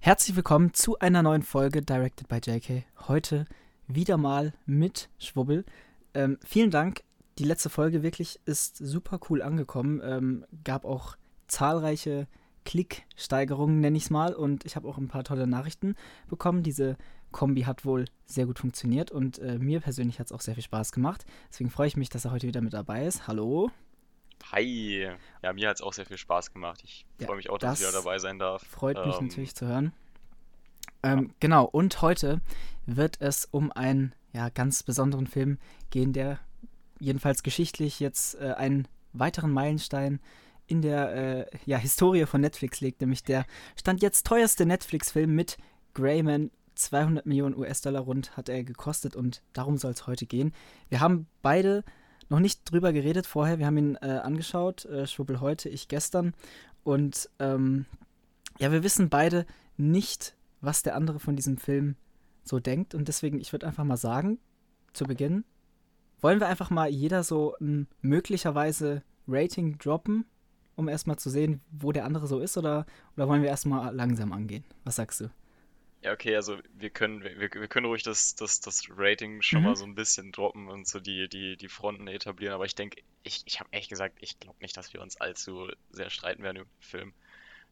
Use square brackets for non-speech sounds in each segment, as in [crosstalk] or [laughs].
Herzlich willkommen zu einer neuen Folge Directed by JK. Heute wieder mal mit Schwubbel. Ähm, vielen Dank. Die letzte Folge wirklich ist super cool angekommen. Ähm, gab auch zahlreiche Klicksteigerungen, nenne ich es mal. Und ich habe auch ein paar tolle Nachrichten bekommen. Diese Kombi hat wohl sehr gut funktioniert und äh, mir persönlich hat es auch sehr viel Spaß gemacht. Deswegen freue ich mich, dass er heute wieder mit dabei ist. Hallo. Hi. Ja, mir hat es auch sehr viel Spaß gemacht. Ich Ja, freue mich auch, dass ich das wieder dabei sein darf. Freut mich Ähm, natürlich zu hören. Ähm, Genau, und heute wird es um einen ja, ganz besonderen Film gehen, der jedenfalls geschichtlich jetzt äh, einen weiteren Meilenstein in der äh, ja, Historie von Netflix legt, nämlich der stand jetzt teuerste Netflix-Film mit Greyman. 200 Millionen US-Dollar rund hat er gekostet und darum soll es heute gehen. Wir haben beide noch nicht drüber geredet vorher. Wir haben ihn äh, angeschaut, äh, Schwubbel heute, ich gestern. Und ähm, ja, wir wissen beide nicht, was der andere von diesem Film so denkt. Und deswegen, ich würde einfach mal sagen, zu Beginn, wollen wir einfach mal jeder so ein möglicherweise Rating droppen, um erstmal zu sehen, wo der andere so ist? Oder, oder wollen wir erstmal langsam angehen? Was sagst du? Ja, okay, also wir können, wir, wir können ruhig das, das, das Rating schon Mhm. mal so ein bisschen droppen und so die, die, die Fronten etablieren, aber ich denke, ich, ich habe ehrlich gesagt, ich glaube nicht, dass wir uns allzu sehr streiten werden über den Film.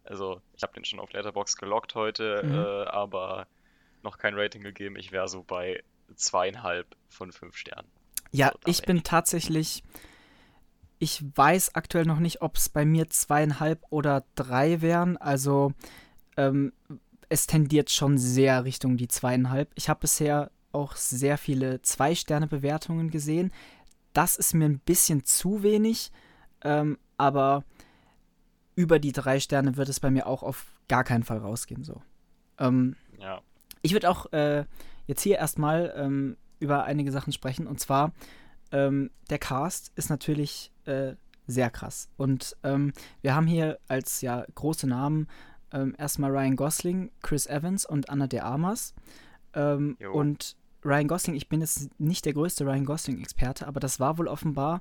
Also, ich habe den schon auf Letterboxd gelockt heute, Mhm. äh, aber noch kein Rating gegeben. Ich wäre so bei zweieinhalb von fünf Sternen. Ja, So, ich bin tatsächlich. Ich weiß aktuell noch nicht, ob es bei mir zweieinhalb oder drei wären. Also ähm, es tendiert schon sehr Richtung die zweieinhalb. Ich habe bisher auch sehr viele Zwei-Sterne-Bewertungen gesehen. Das ist mir ein bisschen zu wenig, ähm, aber über die drei Sterne wird es bei mir auch auf gar keinen Fall rausgehen. So. Ähm, Ja, ich würde auch äh, jetzt hier erstmal ähm, über einige Sachen sprechen. Und zwar, ähm, der Cast ist natürlich äh, sehr krass. Und ähm, wir haben hier als ja große Namen ähm, erstmal Ryan Gosling, Chris Evans und Anna de Armas. Ähm, und Ryan Gosling, ich bin jetzt nicht der größte Ryan Gosling-Experte, aber das war wohl offenbar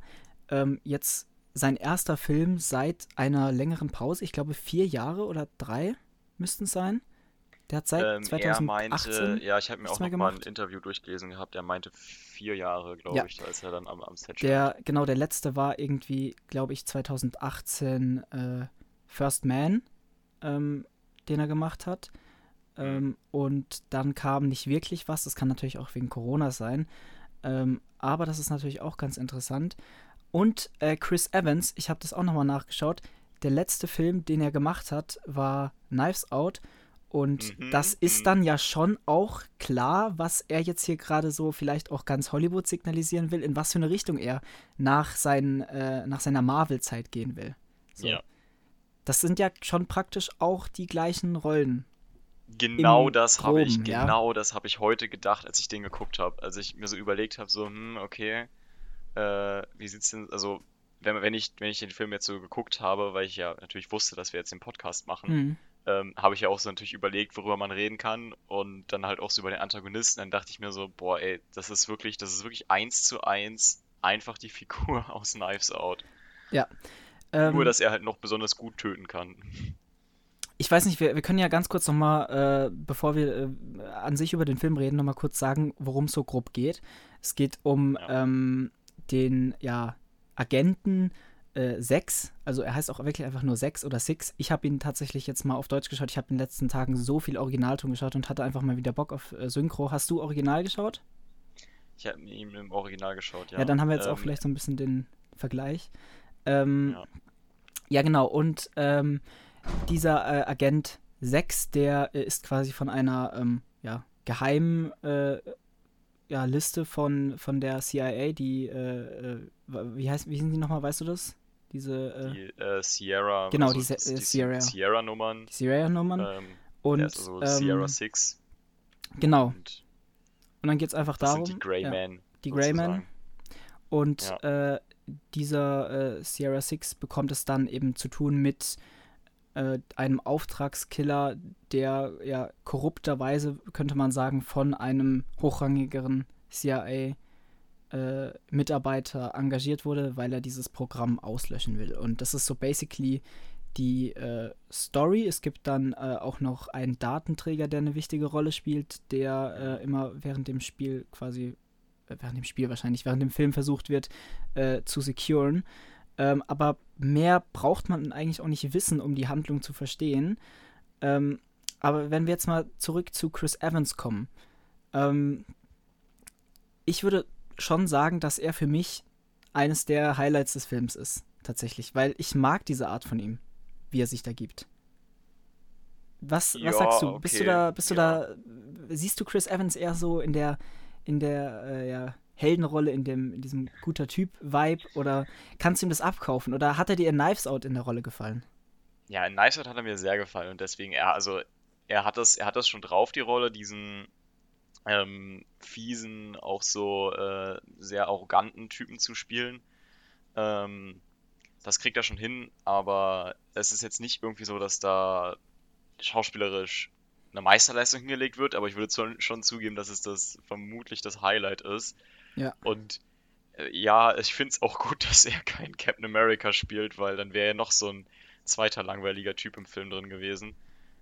ähm, jetzt sein erster Film seit einer längeren Pause. Ich glaube, vier Jahre oder drei müssten es sein. Der hat seit ähm, er 2018 meinte, ja, ich habe mir auch noch mal ein. Interview durchgelesen gehabt, er meinte vier Jahre, glaube Ja. ich, als er dann am, am Set stand. Der, genau, der letzte war irgendwie, glaube ich, 2018 äh, First Man, ähm, den er gemacht hat. Ähm, und dann kam nicht wirklich was. Das kann natürlich auch wegen Corona sein. Ähm, aber das ist natürlich auch ganz interessant. Und äh, Chris Evans, ich habe das auch nochmal nachgeschaut. Der letzte Film, den er gemacht hat, war Knives Out. Und Mhm, das ist mhm. dann ja schon auch klar, was er jetzt hier gerade so vielleicht auch ganz Hollywood signalisieren will, in was für eine Richtung er nach, seinen, äh, nach seiner Marvel-Zeit gehen will. So. Ja. Das sind ja schon praktisch auch die gleichen Rollen. Genau das habe ich, Groben, ja. genau das habe ich heute gedacht, als ich den geguckt habe. Als ich mir so überlegt habe, so, hm, okay, äh, wie sieht's denn, also, wenn, wenn ich, wenn ich den Film jetzt so geguckt habe, weil ich ja natürlich wusste, dass wir jetzt den Podcast machen, Hm. ähm, habe ich ja auch so natürlich überlegt, worüber man reden kann und dann halt auch so über den Antagonisten. Dann dachte ich mir so, boah, ey, das ist wirklich, das ist wirklich eins zu eins einfach die Figur [laughs] aus Knives Out. Ja. Ähm, Nur, dass er halt noch besonders gut töten kann. Ich weiß nicht, wir, wir können ja ganz kurz nochmal, äh, bevor wir äh, an sich über den Film reden, nochmal kurz sagen, worum es so grob geht. Es geht um Ja. ähm, den ja, Agenten äh, 6, also er heißt auch wirklich einfach nur 6 oder 6. Ich habe ihn tatsächlich jetzt mal auf Deutsch geschaut. Ich habe in den letzten Tagen so viel Originalton geschaut und hatte einfach mal wieder Bock auf äh, Synchro. Hast du Original geschaut? Ich habe ihn im Original geschaut, ja. Ja, dann haben wir jetzt auch Ähm, vielleicht so ein bisschen den Vergleich. Ähm, Ja. ja. genau. Und ähm, dieser äh, Agent 6, der äh, ist quasi von einer ähm, ja, geheimen äh, ja, Liste von, von der CIA, die, äh, äh, wie heißt, wie sind die nochmal, weißt du das? Diese, äh, Die Sierra, Genau, also diese, die Sierra. Sierra-Nummern. die CIA-Nummern. Ähm, und, also ähm, Sierra 6 genau. und Und dann geht es einfach das darum. sind die Grey ja, die sozusagen. Und äh, dieser äh, Sierra Six bekommt es dann eben zu tun mit äh, einem Auftragskiller, der ja korrupterweise, könnte man sagen, von einem hochrangigeren CIA äh, engagiert wurde, weil er dieses Programm auslöschen will. Und das ist so basically die äh, Story. Es gibt dann äh, auch noch einen Datenträger, der eine wichtige Rolle spielt, der äh, immer während dem Spiel quasi, während dem Spiel wahrscheinlich, während dem Film versucht wird äh, zu securen. Ähm, aber mehr braucht man eigentlich auch nicht wissen, um die Handlung zu verstehen. Ähm, aber wenn wir jetzt mal zurück zu Chris Evans kommen, ähm, ich würde schon sagen, dass er für mich eines der Highlights des Films ist, tatsächlich, weil ich mag diese Art von ihm wie er sich da gibt. Was, ja, was sagst du? Okay. Bist du da, bist du ja. da, siehst du Chris Evans eher so in der, in der, äh, ja, Heldenrolle, in dem, in diesem guter Typ-Vibe oder kannst du ihm das abkaufen oder hat er dir in Knives Out in der Rolle gefallen? Ja, in Knives Out hat er mir sehr gefallen und deswegen, er, also, er hat das, er hat das schon drauf, die Rolle, diesen ähm, fiesen, auch so äh, sehr arroganten Typen zu spielen. Ähm, das kriegt er schon hin, aber es ist jetzt nicht irgendwie so, dass da schauspielerisch eine Meisterleistung hingelegt wird, aber ich würde schon zugeben, dass es das vermutlich das Highlight ist. Ja. Und äh, ja, ich finde es auch gut, [laughs] dass er kein Captain America spielt, weil dann wäre er noch so ein zweiter langweiliger Typ im Film drin gewesen,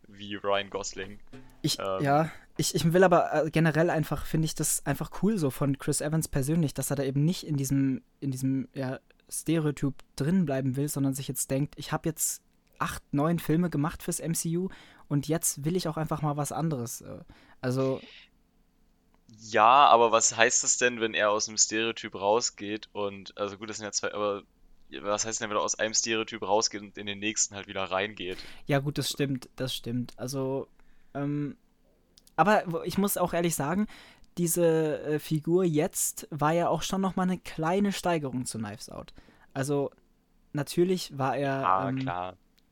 wie Ryan Gosling. Ich, ähm, ja, ich, ich will aber äh, generell einfach, finde ich das einfach cool so von Chris Evans persönlich, dass er da eben nicht in diesem, in diesem, ja, Stereotyp drin bleiben will, sondern sich jetzt denkt, ich habe jetzt acht, neun Filme gemacht fürs MCU und jetzt will ich auch einfach mal was anderes. Äh, also. Ja, aber was heißt das denn, wenn er aus dem Stereotyp rausgeht und, also gut, das sind ja zwei, aber was heißt denn, wenn er aus einem Stereotyp rausgeht und in den nächsten halt wieder reingeht? Ja, gut, das stimmt, das stimmt. Also, ähm, aber ich muss auch ehrlich sagen, diese äh, Figur jetzt war ja auch schon noch mal eine kleine Steigerung zu Knives Out. Also natürlich war er ah, ähm,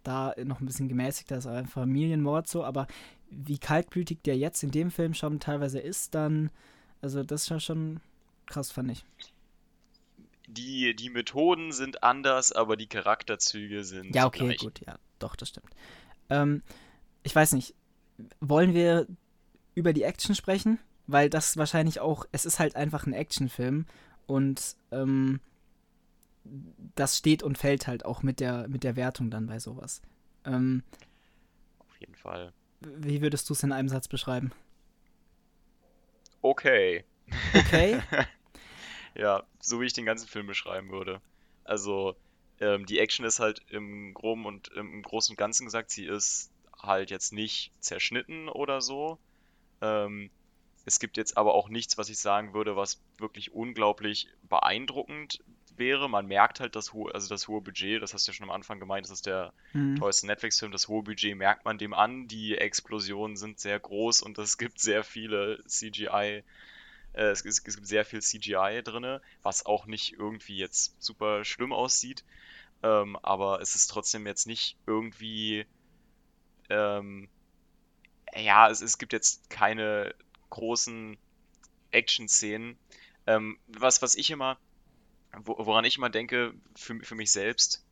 da noch ein bisschen gemäßigter, ist ein Familienmord so, aber wie kaltblütig der jetzt in dem Film schon teilweise ist, dann, also das ist ja schon krass, fand ich. Die, die Methoden sind anders, aber die Charakterzüge sind. Ja, okay, gleich. gut, ja, doch, das stimmt. Ähm, ich weiß nicht, wollen wir über die Action sprechen? weil das wahrscheinlich auch, es ist halt einfach ein Actionfilm und ähm, das steht und fällt halt auch mit der, mit der Wertung dann bei sowas. Ähm, Auf jeden Fall. Wie würdest du es in einem Satz beschreiben? Okay. Okay? [laughs] ja, so wie ich den ganzen Film beschreiben würde. Also, ähm, die Action ist halt im Groben und im Großen und Ganzen gesagt, sie ist halt jetzt nicht zerschnitten oder so. Ähm, es gibt jetzt aber auch nichts, was ich sagen würde, was wirklich unglaublich beeindruckend wäre. Man merkt halt das hohe, also das hohe Budget, das hast du ja schon am Anfang gemeint, das ist der mhm. teuerste Netflix-Film, das hohe Budget merkt man dem an. Die Explosionen sind sehr groß und es gibt sehr viele CGI, äh, es, es, gibt sehr viel CGI drin, was auch nicht irgendwie jetzt super schlimm aussieht. Ähm, aber es ist trotzdem jetzt nicht irgendwie ähm, ja, es, es gibt jetzt keine großen Action-Szenen. Ähm, was, was ich immer, woran ich immer denke, für, für mich selbst,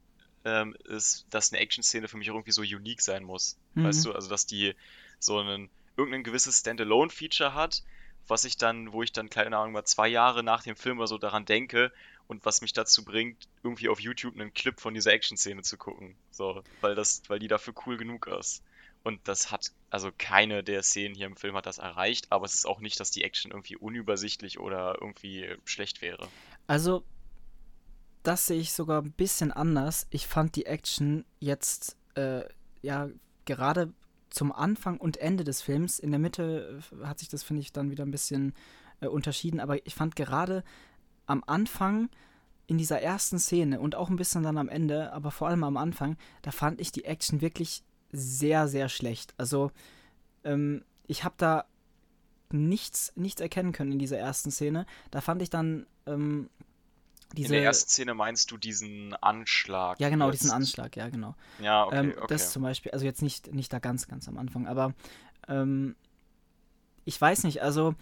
ähm, ist, dass eine Action-Szene für mich irgendwie so unique sein muss. Mhm. Weißt du, also dass die so einen, irgendein gewisses Standalone-Feature hat, was ich dann, wo ich dann, keine Ahnung, mal zwei Jahre nach dem Film oder so daran denke und was mich dazu bringt, irgendwie auf YouTube einen Clip von dieser Action-Szene zu gucken. So, weil das, weil die dafür cool genug ist. Und das hat, also keine der Szenen hier im Film hat das erreicht, aber es ist auch nicht, dass die Action irgendwie unübersichtlich oder irgendwie schlecht wäre. Also, das sehe ich sogar ein bisschen anders. Ich fand die Action jetzt, äh, ja, gerade zum Anfang und Ende des Films, in der Mitte äh, hat sich das, finde ich, dann wieder ein bisschen äh, unterschieden, aber ich fand gerade am Anfang in dieser ersten Szene und auch ein bisschen dann am Ende, aber vor allem am Anfang, da fand ich die Action wirklich sehr, sehr schlecht. Also, ähm, ich habe da nichts, nichts erkennen können in dieser ersten Szene. Da fand ich dann ähm, diese. In der ersten Szene meinst du diesen Anschlag? Ja, genau, jetzt? diesen Anschlag, ja, genau. Ja, okay, ähm, okay. Das zum Beispiel, also jetzt nicht, nicht da ganz, ganz am Anfang, aber ähm, ich weiß nicht, also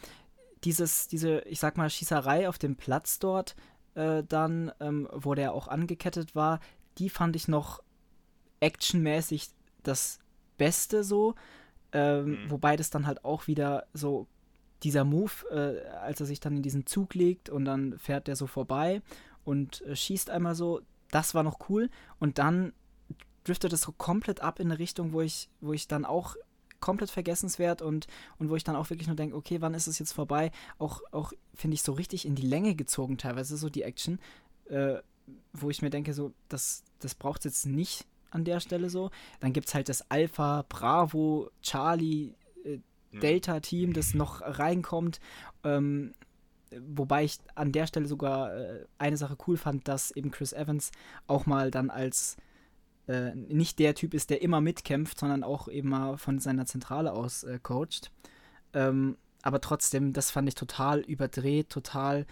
dieses, diese, ich sag mal, Schießerei auf dem Platz dort, äh, dann, ähm, wo der auch angekettet war, die fand ich noch actionmäßig das Beste so. Ähm, mhm. Wobei das dann halt auch wieder so dieser Move, äh, als er sich dann in diesen Zug legt und dann fährt der so vorbei und äh, schießt einmal so, das war noch cool. Und dann driftet es so komplett ab in eine Richtung, wo ich, wo ich dann auch komplett vergessenswert und, und wo ich dann auch wirklich nur denke, okay, wann ist es jetzt vorbei? Auch, auch finde ich so richtig in die Länge gezogen teilweise, so die Action, äh, wo ich mir denke, so, das, das braucht es jetzt nicht an der Stelle so. Dann gibt es halt das Alpha, Bravo, Charlie. Delta-Team, das noch reinkommt. Ähm, wobei ich an der Stelle sogar äh, eine Sache cool fand, dass eben Chris Evans auch mal dann als äh, nicht der Typ ist, der immer mitkämpft, sondern auch eben mal von seiner Zentrale aus äh, coacht. Ähm, aber trotzdem, das fand ich total überdreht, total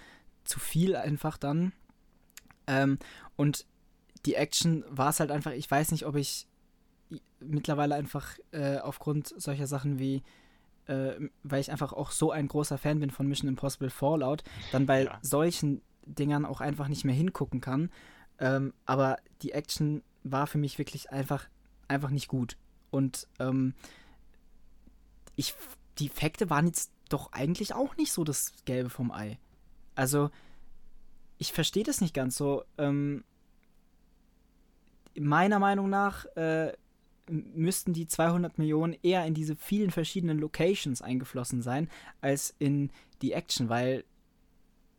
zu viel einfach dann. Ähm, und die Action war es halt einfach, ich weiß nicht, ob ich mittlerweile einfach äh, aufgrund solcher Sachen wie, äh, weil ich einfach auch so ein großer Fan bin von Mission Impossible Fallout, dann bei ja. solchen Dingern auch einfach nicht mehr hingucken kann. Ähm, aber die Action war für mich wirklich einfach, einfach nicht gut. Und ähm, ich, die Effekte waren jetzt doch eigentlich auch nicht so das Gelbe vom Ei. Also, ich verstehe das nicht ganz so. Ähm, meiner Meinung nach äh, müssten die 200 Millionen eher in diese vielen verschiedenen Locations eingeflossen sein, als in die Action, weil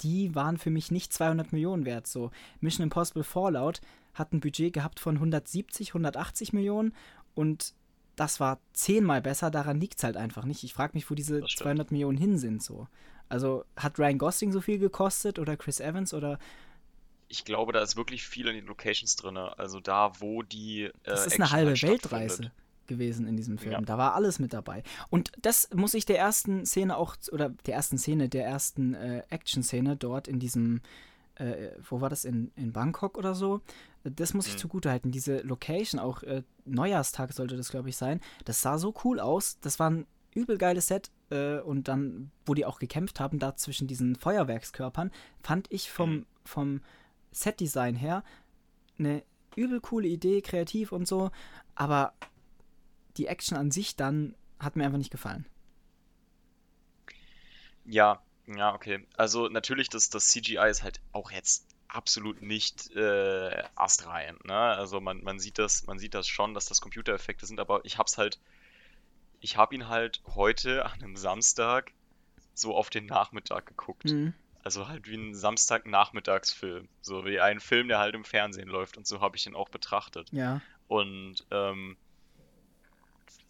die waren für mich nicht 200 Millionen wert. So, Mission Impossible Fallout hat ein Budget gehabt von 170, 180 Millionen und das war zehnmal besser, daran liegt es halt einfach nicht. Ich frage mich, wo diese 200 Millionen hin sind so. Also hat Ryan Gosling so viel gekostet oder Chris Evans oder ich glaube, da ist wirklich viel in den Locations drin. Also da, wo die. Äh, das ist eine halbe Weltreise gewesen in diesem Film. Ja. Da war alles mit dabei. Und das muss ich der ersten Szene auch, oder der ersten Szene, der ersten äh, Action-Szene dort in diesem, äh, wo war das, in, in Bangkok oder so? Das muss ich mhm. zugutehalten. Diese Location, auch äh, Neujahrstag sollte das, glaube ich, sein. Das sah so cool aus. Das war ein übel geiles Set. Äh, und dann, wo die auch gekämpft haben, da zwischen diesen Feuerwerkskörpern, fand ich vom, mhm. vom Set-Design her eine übel coole Idee, kreativ und so. Aber die Action an sich dann hat mir einfach nicht gefallen. Ja, ja, okay. Also natürlich, das, das CGI ist halt auch jetzt absolut nicht äh, astrein. Ne? Also man, man sieht das, man sieht das schon, dass das Computereffekte sind, aber ich hab's halt, ich habe ihn halt heute an einem Samstag so auf den Nachmittag geguckt. Mhm. Also halt wie ein Samstagnachmittagsfilm. So wie ein Film, der halt im Fernsehen läuft und so habe ich ihn auch betrachtet. Ja. Und ähm,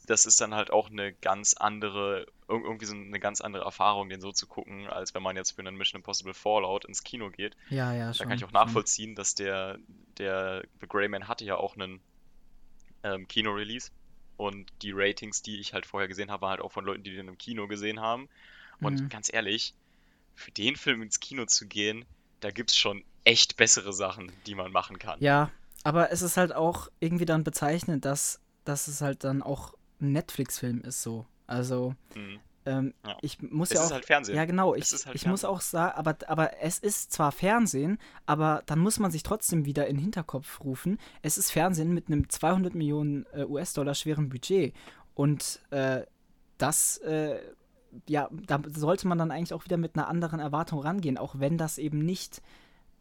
das ist dann halt auch eine ganz andere, irgendwie so eine ganz andere Erfahrung, den so zu gucken, als wenn man jetzt für einen Mission Impossible Fallout ins Kino geht. Ja, ja, schon. Da kann ich auch nachvollziehen, dass der, der The Grey Man hatte ja auch einen ähm, Kino-Release und die Ratings, die ich halt vorher gesehen habe, waren halt auch von Leuten, die den im Kino gesehen haben. Und mhm. ganz ehrlich, für den Film ins Kino zu gehen, da gibt es schon echt bessere Sachen, die man machen kann. Ja, aber es ist halt auch irgendwie dann bezeichnend, dass, dass es halt dann auch Netflix-Film ist so. Also, mhm. ähm, ja. ich muss es ja auch. Es ist halt Fernsehen. Ja, genau. Ich, halt ich muss auch sagen, aber, aber es ist zwar Fernsehen, aber dann muss man sich trotzdem wieder in den Hinterkopf rufen. Es ist Fernsehen mit einem 200 Millionen äh, US-Dollar schweren Budget. Und äh, das. Äh, ja, da sollte man dann eigentlich auch wieder mit einer anderen Erwartung rangehen, auch wenn das eben nicht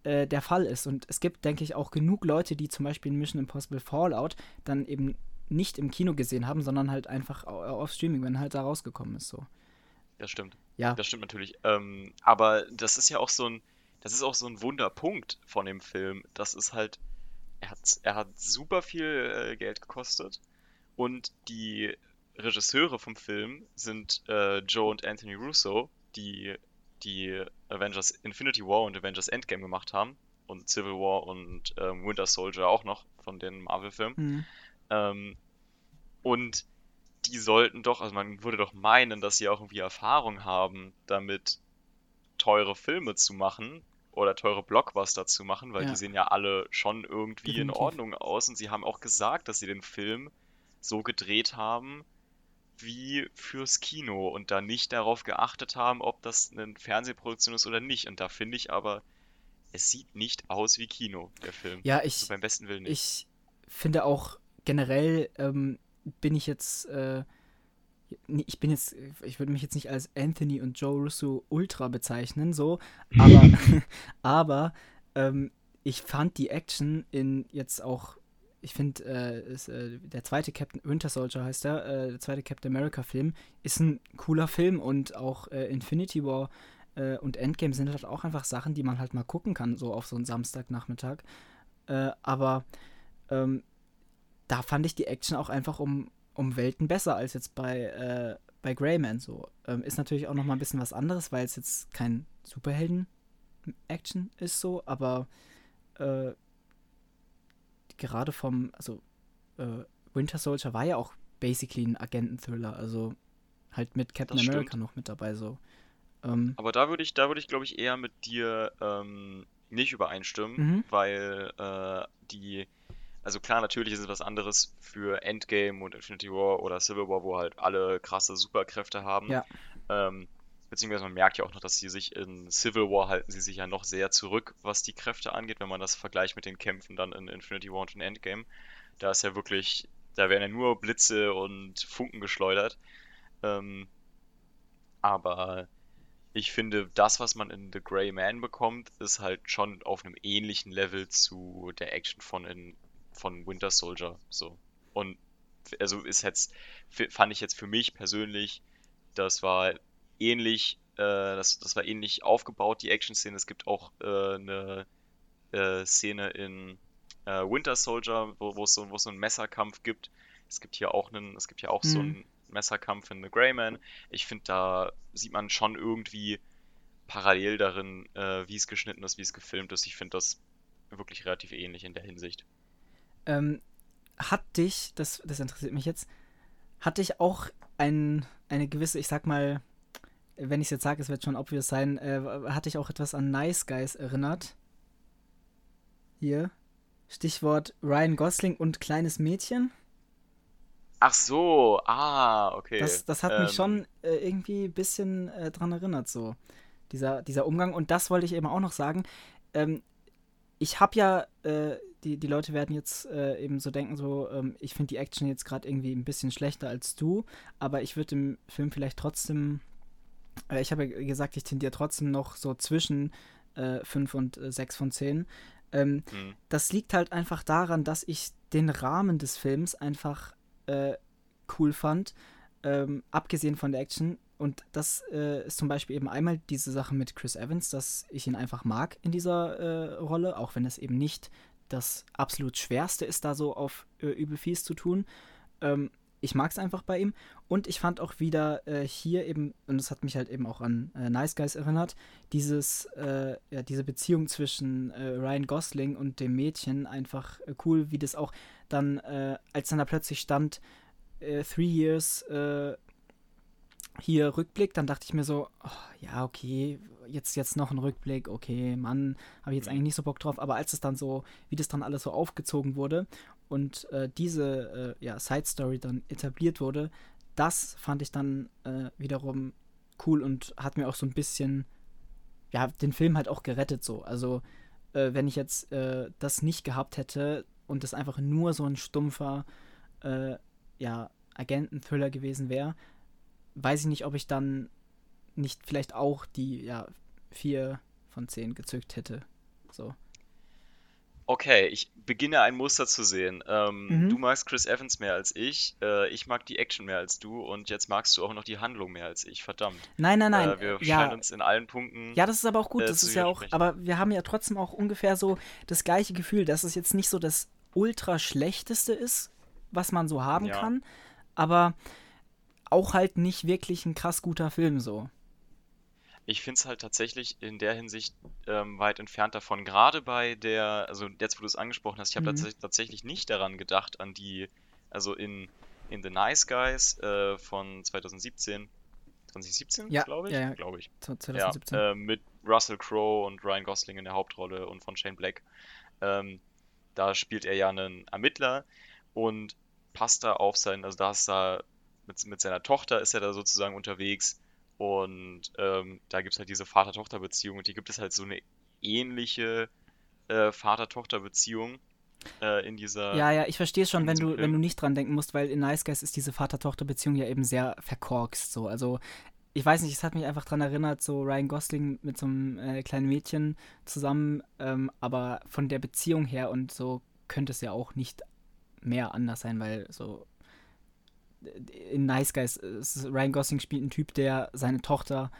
äh, der Fall ist. Und es gibt, denke ich, auch genug Leute, die zum Beispiel Mission Impossible Fallout dann eben nicht im Kino gesehen haben, sondern halt einfach auf Streaming, wenn halt da rausgekommen ist. So. Das stimmt. Ja. Das stimmt natürlich. Ähm, aber das ist ja auch so ein, das ist auch so ein Wunderpunkt von dem Film. Das ist halt, er hat, er hat super viel äh, Geld gekostet und die Regisseure vom Film sind äh, Joe und Anthony Russo, die die Avengers Infinity War und Avengers Endgame gemacht haben und Civil War und ähm, Winter Soldier auch noch von den Marvel-Filmen. Mhm. Ähm, und die sollten doch, also man würde doch meinen, dass sie auch irgendwie Erfahrung haben, damit teure Filme zu machen oder teure Blockbuster zu machen, weil ja. die sehen ja alle schon irgendwie Definitiv. in Ordnung aus und sie haben auch gesagt, dass sie den Film so gedreht haben wie fürs Kino und da nicht darauf geachtet haben, ob das eine Fernsehproduktion ist oder nicht. Und da finde ich aber, es sieht nicht aus wie Kino, der Film. Ja, ich, also beim besten Willen nicht. Ich finde auch generell ähm, bin ich jetzt, äh, ich bin jetzt, ich würde mich jetzt nicht als Anthony und Joe Russo Ultra bezeichnen, so, aber, [laughs] [laughs] aber ähm, ich fand die Action in jetzt auch ich finde, äh, äh, der zweite Captain Winter Soldier heißt er, äh, der zweite Captain America Film, ist ein cooler Film und auch äh, Infinity War und Endgame sind halt auch einfach Sachen, die man halt mal gucken kann, so auf so einen Samstagnachmittag. Aber ähm, da fand ich die Action auch einfach um, um Welten besser als jetzt bei, äh, bei Greyman so. Ähm, ist natürlich auch noch mal ein bisschen was anderes, weil es jetzt kein Superhelden-Action ist so, aber äh, gerade vom, also äh, Winter Soldier war ja auch basically ein Agenten-Thriller, also halt mit Captain America noch mit dabei so. Ähm, Aber da würde ich, da würde ich, glaube ich, eher mit dir ähm, nicht übereinstimmen, mhm. weil äh, die, also klar, natürlich ist es was anderes für Endgame und Infinity War oder Civil War, wo halt alle krasse Superkräfte haben. Ja. Ähm, beziehungsweise man merkt ja auch noch, dass sie sich in Civil War halten sie sich ja noch sehr zurück, was die Kräfte angeht, wenn man das vergleicht mit den Kämpfen dann in Infinity War und in Endgame. Da ist ja wirklich, da werden ja nur Blitze und Funken geschleudert. Ähm, aber ich finde, das, was man in The Grey Man bekommt, ist halt schon auf einem ähnlichen Level zu der Action von, in, von Winter Soldier. So. Und also ist jetzt, fand ich jetzt für mich persönlich, das war ähnlich, äh, das, das war ähnlich aufgebaut, die Action-Szene. Es gibt auch äh, eine äh, Szene in äh, Winter Soldier, wo, es so, wo so einen Messerkampf gibt. Es gibt hier auch einen, es gibt hier auch mhm. so einen Messerkampf in The Greyman. Ich finde, da sieht man schon irgendwie parallel darin, äh, wie es geschnitten ist, wie es gefilmt ist. Ich finde das wirklich relativ ähnlich in der Hinsicht. Ähm, hat dich, das, das interessiert mich jetzt, hat dich auch ein, eine gewisse, ich sag mal, wenn ich es jetzt sage, es wird schon obvious sein, äh, hat dich auch etwas an Nice Guys erinnert? Hier. Stichwort Ryan Gosling und kleines Mädchen. Ach so, ah, okay. Das, das hat ähm, mich schon äh, irgendwie ein bisschen äh, dran erinnert, so. Dieser, dieser Umgang. Und das wollte ich eben auch noch sagen. Ähm, ich habe ja, äh, die, die Leute werden jetzt äh, eben so denken, so, ähm, ich finde die Action jetzt gerade irgendwie ein bisschen schlechter als du, aber ich würde dem Film vielleicht trotzdem, ich habe ja gesagt, ich tendiere trotzdem noch so zwischen 5 äh, und 6 von 10. Ähm, hm. Das liegt halt einfach daran, dass ich den Rahmen des Films einfach äh, cool fand, ähm, abgesehen von der Action. Und das äh, ist zum Beispiel eben einmal diese Sache mit Chris Evans, dass ich ihn einfach mag in dieser äh, Rolle, auch wenn es eben nicht das absolut Schwerste ist, da so auf äh, übel fies zu tun. Ähm, ich mag es einfach bei ihm. Und ich fand auch wieder äh, hier eben, und das hat mich halt eben auch an äh, Nice Guys erinnert, dieses, äh, ja, diese Beziehung zwischen äh, Ryan Gosling und dem Mädchen einfach äh, cool, wie das auch dann, äh, als dann da plötzlich stand, Three Years hier Rückblick, dann dachte ich mir so, oh, ja, okay, jetzt, jetzt noch ein Rückblick, okay, Mann, habe ich jetzt eigentlich nicht so Bock drauf, aber als es dann so, wie das dann alles so aufgezogen wurde und äh, diese äh, ja, Side Story dann etabliert wurde, das fand ich dann äh, wiederum cool und hat mir auch so ein bisschen, ja, den Film halt auch gerettet so. Also, äh, wenn ich jetzt äh, das nicht gehabt hätte und das einfach nur so ein stumpfer, äh, ja, Agenten-Thriller gewesen wäre, weiß ich nicht, ob ich dann nicht vielleicht auch die, ja, vier von zehn gezückt hätte. So. Okay, ich beginne ein Muster zu sehen. Ähm, mhm. Du magst Chris Evans mehr als ich, äh, ich mag die Action mehr als du und jetzt magst du auch noch die Handlung mehr als ich, verdammt. Nein, nein, nein. Äh, wir ja. scheinen uns in allen Punkten. Ja, das ist aber auch gut, äh, das ist ja auch, aber wir haben ja trotzdem auch ungefähr so das gleiche Gefühl, dass es jetzt nicht so das ultra schlechteste ist, was man so haben ja. kann, aber auch halt nicht wirklich ein krass guter Film so ich finde es halt tatsächlich in der Hinsicht ähm, weit entfernt davon. Gerade bei der, also jetzt, wo du es angesprochen hast, ich habe mhm. tatsächlich nicht daran gedacht, an die, also in, in The Nice Guys äh, von 2017, 2017, ja, glaube ich? Ja, ja. glaube ich. 2017. Ja, äh, mit Russell Crowe und Ryan Gosling in der Hauptrolle und von Shane Black. Ähm, da spielt er ja einen Ermittler und passt da auf sein, also da ist er mit, mit seiner Tochter ist er da sozusagen unterwegs und ähm, da gibt es halt diese Vater-Tochter-Beziehung und die gibt es halt so eine ähnliche äh, Vater-Tochter-Beziehung äh, in dieser. Ja, ja, ich verstehe es schon, wenn du, wenn du nicht dran denken musst, weil in Nice Guys ist diese Vater-Tochter-Beziehung ja eben sehr verkorkst. So. Also, ich weiß nicht, es hat mich einfach daran erinnert, so Ryan Gosling mit so einem äh, kleinen Mädchen zusammen, ähm, aber von der Beziehung her und so könnte es ja auch nicht mehr anders sein, weil so in Nice Guys ist Ryan Gosling spielt einen Typ, der seine Tochter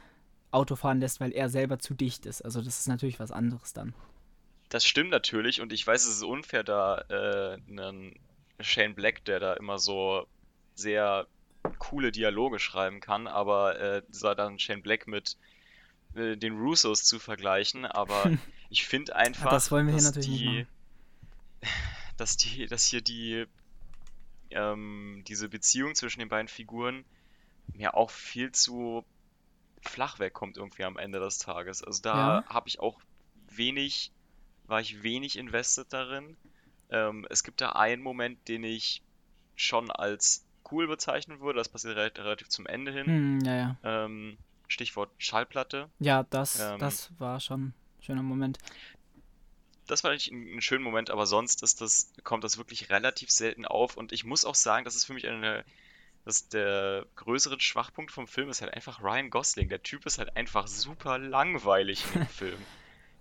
Auto fahren lässt, weil er selber zu dicht ist. Also das ist natürlich was anderes dann. Das stimmt natürlich und ich weiß, es ist unfair, da äh, einen Shane Black, der da immer so sehr coole Dialoge schreiben kann, aber äh, dann Shane Black mit äh, den Russos zu vergleichen, aber [laughs] ich finde einfach, das wollen wir dass hier natürlich die, nicht [laughs] dass die, dass hier die ähm, diese Beziehung zwischen den beiden Figuren mir auch viel zu flach wegkommt irgendwie am Ende des Tages. Also da Ja. habe ich auch wenig, war ich wenig invested darin. Ähm, es gibt da einen Moment, den ich schon als cool bezeichnen würde. Das passiert re relativ zum Ende hin. Hm, ja, ja. Ähm, Stichwort Schallplatte. Ja, das, Ähm, das war schon ein schöner Moment. Das war eigentlich ein, ein schöner Moment, aber sonst ist das, kommt das wirklich relativ selten auf. Und ich muss auch sagen, das ist für mich eine, das der größere Schwachpunkt vom Film ist halt einfach Ryan Gosling. Der Typ ist halt einfach super langweilig dem [laughs] Film.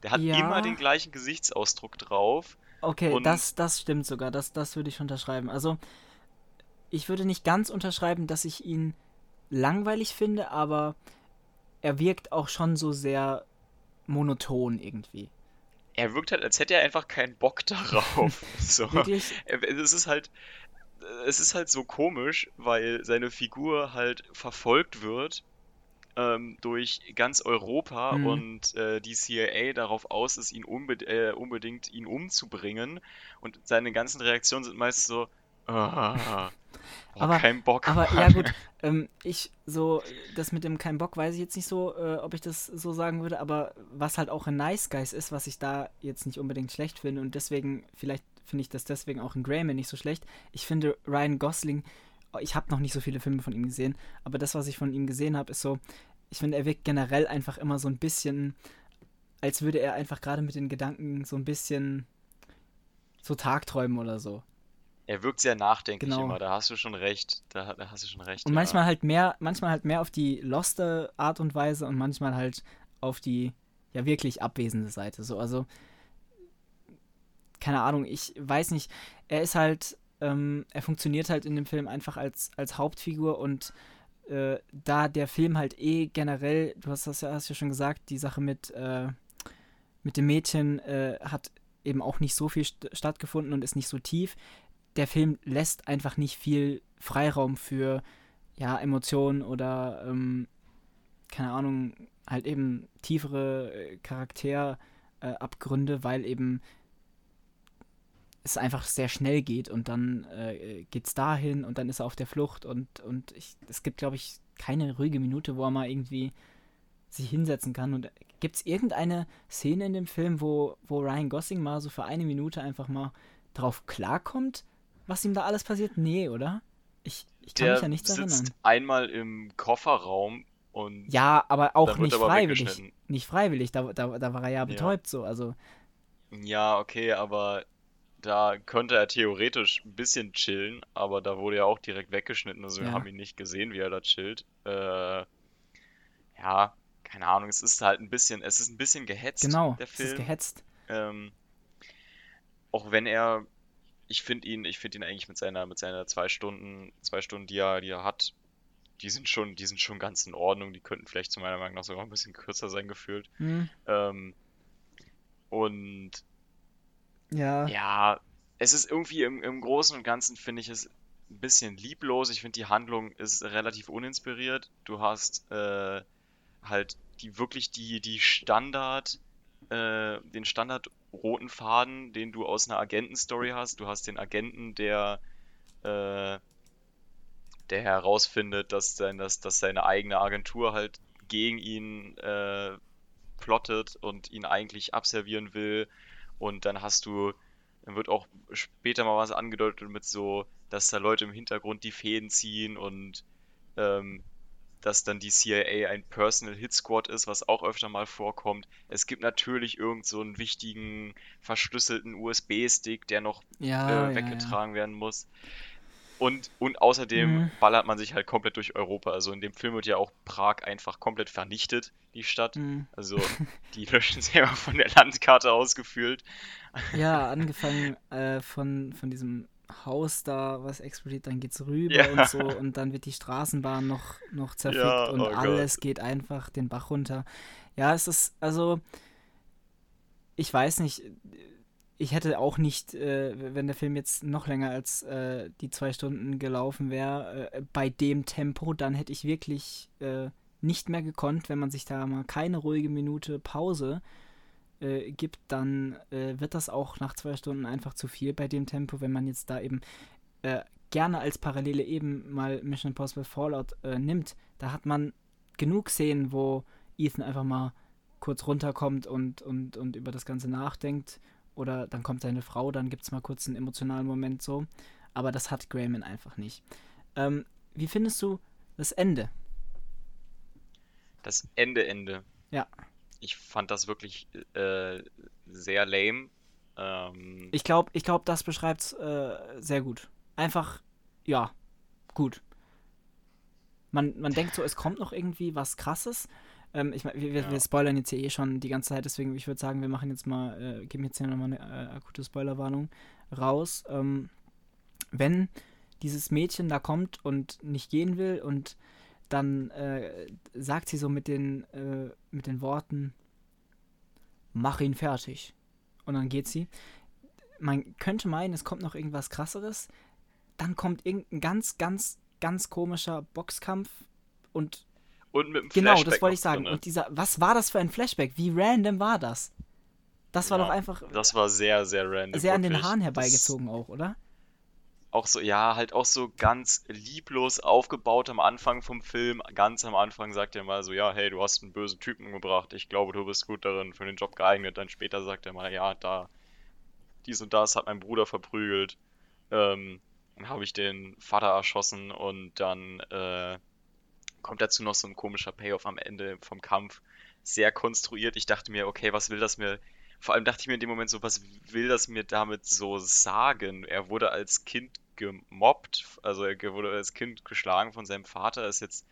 Der hat Ja. immer den gleichen Gesichtsausdruck drauf. Okay, das, das stimmt sogar. Das, das würde ich unterschreiben. Also, ich würde nicht ganz unterschreiben, dass ich ihn langweilig finde, aber er wirkt auch schon so sehr monoton irgendwie. Er wirkt halt, als hätte er einfach keinen Bock [laughs] darauf. So. Wirklich? Es ist halt, es ist halt so komisch, weil seine Figur halt verfolgt wird ähm, durch ganz Europa Mhm. und äh, die CIA darauf aus ist, ihn unbe äh, unbedingt ihn umzubringen und seine ganzen Reaktionen sind meist so, [laughs] ah, oh, Aber- kein Bock. Aber Mann." ja gut, [laughs] ähm, ich so, das mit dem kein Bock weiß ich jetzt nicht so, äh, ob ich das so sagen würde, aber was halt auch in Nice Guys ist, was ich da jetzt nicht unbedingt schlecht finde und deswegen, vielleicht finde ich das deswegen auch in Greyman nicht so schlecht. Ich finde Ryan Gosling, oh, ich habe noch nicht so viele Filme von ihm gesehen, aber das, was ich von ihm gesehen habe, ist so, ich finde, er wirkt generell einfach immer so ein bisschen, als würde er einfach gerade mit den Gedanken so ein bisschen so tagträumen oder so. Er wirkt sehr nachdenklich Genau. immer, da hast du schon recht. Da, da hast du schon recht. Und ja. manchmal halt mehr, manchmal halt mehr auf die loste Art und Weise und manchmal halt auf die ja wirklich abwesende Seite. So, also keine Ahnung, ich weiß nicht. Er ist halt, ähm, er funktioniert halt in dem Film einfach als, als Hauptfigur und äh, da der Film halt eh generell, du hast das ja, hast ja schon gesagt, die Sache mit, äh, mit dem Mädchen äh, hat eben auch nicht so viel st stattgefunden und ist nicht so tief. Der Film lässt einfach nicht viel Freiraum für ja, Emotionen oder ähm, keine Ahnung, halt eben tiefere äh, Charakterabgründe, äh, weil eben es einfach sehr schnell geht und dann äh, geht's dahin und dann ist er auf der Flucht und, und ich, es gibt, glaube ich, keine ruhige Minute, wo er mal irgendwie sich hinsetzen kann. Und gibt es irgendeine Szene in dem Film, wo, wo Ryan Gosling mal so für eine Minute einfach mal drauf klarkommt, was ihm da alles passiert? Nee, oder? Ich, ich kann Der mich ja nichts sitzt erinnern. einmal im Kofferraum und Ja, aber auch nicht aber freiwillig. Nicht freiwillig, da, da, da war er ja betäubt so. Also, Ja, okay, aber da könnte er theoretisch ein bisschen chillen, aber da wurde ja auch direkt weggeschnitten, also wir Ja. haben ihn nicht gesehen, wie er da chillt. Äh, ja, keine Ahnung, es ist halt ein bisschen, es ist ein bisschen gehetzt, genau, der es ist Film. gehetzt. Ähm, auch wenn er, ich finde ihn, ich finde ihn eigentlich mit seiner, mit seiner zwei Stunden, zwei Stunden, die er, die er hat, die sind schon, die sind schon ganz in Ordnung, die könnten vielleicht zu meiner Meinung nach sogar ein bisschen kürzer sein gefühlt. Hm, Ähm, und ja, ja, es ist irgendwie im, im Großen und Ganzen finde ich es ein bisschen lieblos. Ich finde die Handlung ist relativ uninspiriert. Du hast äh, halt die wirklich die, die Standard, äh, den Standard roten Faden, den du aus einer Agentenstory hast. Du hast den Agenten, der äh, der herausfindet, dass, sein, dass, dass seine eigene Agentur halt gegen ihn äh, plottet und ihn eigentlich abservieren will. Und dann hast du, dann wird auch später mal was angedeutet mit so, dass da Leute im Hintergrund die Fäden ziehen und ähm, dass dann die CIA ein Personal Hit Squad ist, was auch öfter mal vorkommt. Es gibt natürlich irgend so einen wichtigen verschlüsselten USB-Stick, der noch ja, äh, ja, ja. weggetragen werden muss. Und, und außerdem Mhm. ballert man sich halt komplett durch Europa. Also in dem Film wird ja auch Prag einfach komplett vernichtet, die Stadt. Hm. Also [laughs] die löschen selber von der Landkarte ausgefühlt. Ja, angefangen äh, von, von diesem Haus da, was explodiert, dann geht's rüber Ja. und so und dann wird die Straßenbahn noch, noch zerfickt Ja, und oh Gott. alles geht einfach den Bach runter. Ja, es ist, also, ich weiß nicht, ich hätte auch nicht, äh, wenn der Film jetzt noch länger als äh, die zwei Stunden gelaufen wäre, äh, bei dem Tempo, dann hätte ich wirklich äh, nicht mehr gekonnt, wenn man sich da mal keine ruhige Minute Pause äh, gibt, dann äh, wird das auch nach zwei Stunden einfach zu viel bei dem Tempo, wenn man jetzt da eben äh, gerne als Parallele eben mal Mission Impossible Fallout äh, nimmt. Da hat man genug Szenen, wo Ethan einfach mal kurz runterkommt und, und, und über das Ganze nachdenkt. Oder dann kommt seine Frau, dann gibt es mal kurz einen emotionalen Moment so. Aber das hat Grayman einfach nicht. Ähm, wie findest du das Ende? Das Ende, Ende. Ja. Ich fand das wirklich äh, sehr lame. Ähm, Ich glaube, ich glaub, das beschreibt es äh, sehr gut. Einfach, ja, gut. Man, man denkt so, es kommt noch irgendwie was Krasses. Ähm, ich mein, wir, Ja. wir spoilern jetzt hier eh schon die ganze Zeit, deswegen ich würde sagen, wir machen jetzt mal, äh, geben jetzt hier nochmal eine äh, akute Spoilerwarnung raus. Ähm, wenn dieses Mädchen da kommt und nicht gehen will und dann äh, sagt sie so mit den, äh, mit den Worten, mach ihn fertig. Und dann geht sie. Man könnte meinen, es kommt noch irgendwas krasseres. Dann kommt irgendein ganz, ganz, ganz komischer Boxkampf und und mit dem genau, Flashback das wollte ich sagen. drinne. Und dieser, was war das für ein Flashback? Wie random war das? Das war Ja, doch einfach Das war sehr, sehr random. sehr an den wirklich. Haaren Das- herbeigezogen auch, oder? Auch so, ja, halt auch so ganz lieblos aufgebaut am Anfang vom Film. Ganz am Anfang sagt er mal so, ja, hey, du hast einen bösen Typen umgebracht, ich glaube, du bist gut darin, für den Job geeignet. Dann später sagt er mal, ja, da, dies und das hat mein Bruder verprügelt. Ähm, dann habe ich den Vater erschossen und dann äh, kommt dazu noch so ein komischer Payoff am Ende vom Kampf. Sehr konstruiert. Ich dachte mir, okay, was will das mir vor allem dachte ich mir in dem Moment so, was will das mir damit so sagen? Er wurde als Kind gemobbt, also er wurde als Kind geschlagen von seinem Vater, ist jetzt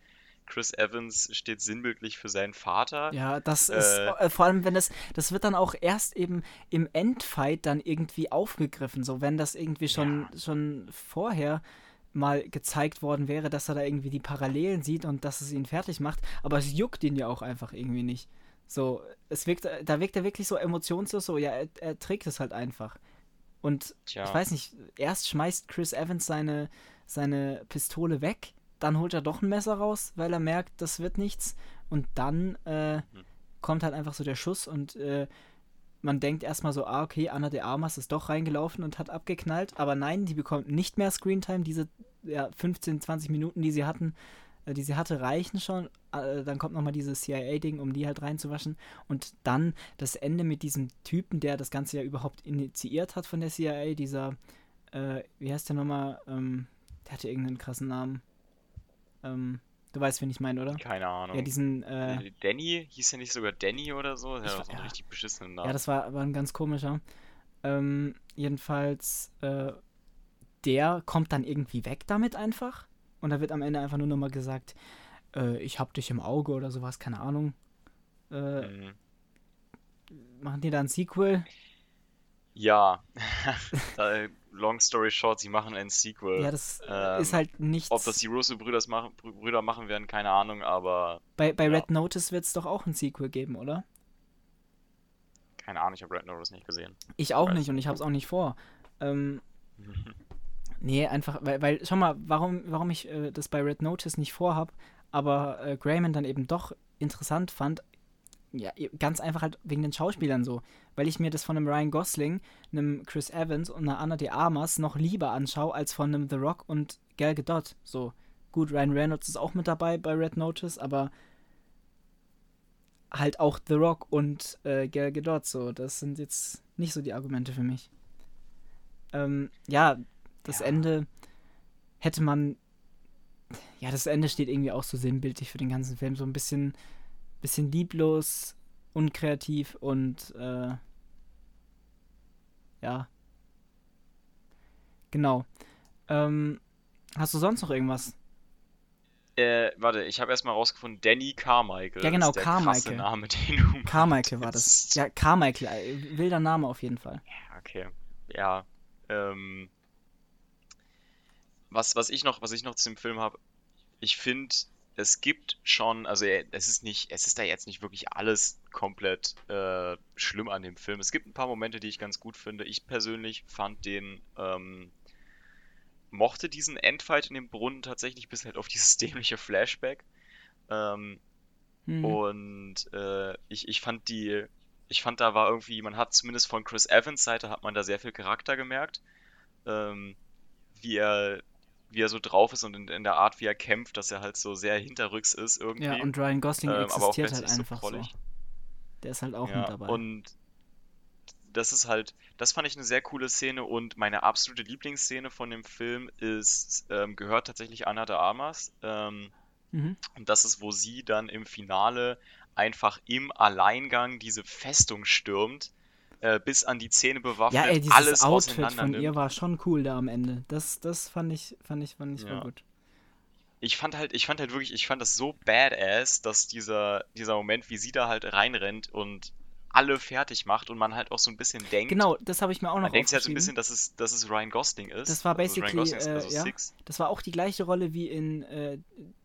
Chris Evans steht sinnbildlich für seinen Vater. Ja, das ist Äh. äh, vor allem, wenn das, das wird dann auch erst eben im Endfight dann irgendwie aufgegriffen, so wenn das irgendwie schon, schon vorher mal gezeigt worden wäre, dass er da irgendwie die Parallelen sieht und dass es ihn fertig macht, aber es juckt ihn ja auch einfach irgendwie nicht. So, es wirkt, da wirkt er wirklich so emotionslos, so, ja, er, er trägt es halt einfach. Und Tja. ich weiß nicht, erst schmeißt Chris Evans seine, seine Pistole weg, dann holt er doch ein Messer raus, weil er merkt, das wird nichts. Und dann äh, kommt halt einfach so der Schuss und äh, man denkt erstmal so, ah, okay, Anna de Armas ist doch reingelaufen und hat abgeknallt. Aber nein, die bekommt nicht mehr Screentime. Diese ja, 15, 20 Minuten, die sie hatten, die sie hatte, reichen schon. Äh, dann kommt nochmal dieses CIA-Ding, um die halt reinzuwaschen. Und dann das Ende mit diesem Typen, der das Ganze ja überhaupt initiiert hat von der CIA, dieser, äh, wie heißt der nochmal? Ähm, der hatte irgendeinen krassen Namen. Ähm, du weißt, wen ich meine, oder? Keine Ahnung. Ja, diesen, äh, Danny? Hieß er nicht sogar Danny oder so? Der Ich hat wa- so einen ja. richtig beschissenen Namen. Ja, das war, war ein ganz komischer. Ähm, jedenfalls, äh, der kommt dann irgendwie weg damit einfach. Und da wird am Ende einfach nur nochmal gesagt, äh, ich hab dich im Auge oder sowas, keine Ahnung. Äh, Mhm. machen die da ein Sequel? Ja. [laughs] Long story short, sie machen ein Sequel. Ja, das ähm, ist halt nichts. Ob das die Russo-Brüder machen, Brüder machen werden, keine Ahnung, aber bei bei ja. Red Notice wird es doch auch ein Sequel geben, oder? keine Ahnung, ich habe Red Notice nicht gesehen. Ich auch Weiß nicht und ich hab's auch nicht vor. Ähm, [laughs] Nee, einfach, weil, weil schau mal, warum, warum ich äh, das bei Red Notice nicht vorhab, aber äh, Grayman dann eben doch interessant fand, ja, ganz einfach halt wegen den Schauspielern so. Weil ich mir das von einem Ryan Gosling, einem Chris Evans und einer Anna de Armas noch lieber anschaue, als von einem The Rock und Gal Gadot. So, gut, Ryan Reynolds ist auch mit dabei bei Red Notice, aber halt auch The Rock und äh, Gal Gadot, so, das sind jetzt nicht so die Argumente für mich. Ähm, ja, das Ja. Ende hätte man. Ja, das Ende steht irgendwie auch so sinnbildlich für den ganzen Film. So ein bisschen, bisschen lieblos, unkreativ und äh, ja. Genau. Ähm, hast du sonst noch irgendwas? Äh, warte, ich habe erstmal rausgefunden, Danny Carmichael Ja, genau, ist der krasse Carmichael. Name, den du Carmichael war das. Ja, Carmichael, äh, wilder Name auf jeden Fall. Okay, ja, ähm, was, was ich noch, was ich noch zu dem Film habe, ich finde, es gibt schon, also es ist nicht, es ist da jetzt nicht wirklich alles komplett äh, schlimm an dem Film. Es gibt ein paar Momente, die ich ganz gut finde. Ich persönlich fand den, ähm, mochte diesen Endfight in dem Brunnen tatsächlich bis halt auf dieses [laughs] dämliche Flashback. Ähm, hm. Und äh, ich, ich fand die, ich fand da war irgendwie, man hat zumindest von Chris Evans Seite hat man da sehr viel Charakter gemerkt. Ähm, wie er wie er so drauf ist und in, in, der Art, wie er kämpft, dass er halt so sehr hinterrücks ist irgendwie. Ja, und Ryan Gosling ähm, existiert halt einfach so, so. Der ist halt auch ja, mit dabei. Und das ist halt, das fand ich eine sehr coole Szene und meine absolute Lieblingsszene von dem Film ist, ähm, gehört tatsächlich Anna de Armas. Ähm, mhm. Und das ist, wo sie dann im Finale einfach im Alleingang diese Festung stürmt äh, bis an die Zähne bewaffnet, ja, ey, dieses alles Outfit von ihr war schon cool da am Ende. Das, das fand ich, fand ich, fand ich ja. gut. Ich fand halt, ich fand halt wirklich, ich fand das so badass, dass dieser, dieser Moment, wie sie da halt reinrennt und alle fertig macht und man halt auch so ein bisschen denkt. Genau, das habe ich mir auch noch Man denkt halt so ein bisschen, dass es, dass es Ryan Gosling ist. Das war also basically, also äh, also ja, das war auch die gleiche Rolle wie in äh,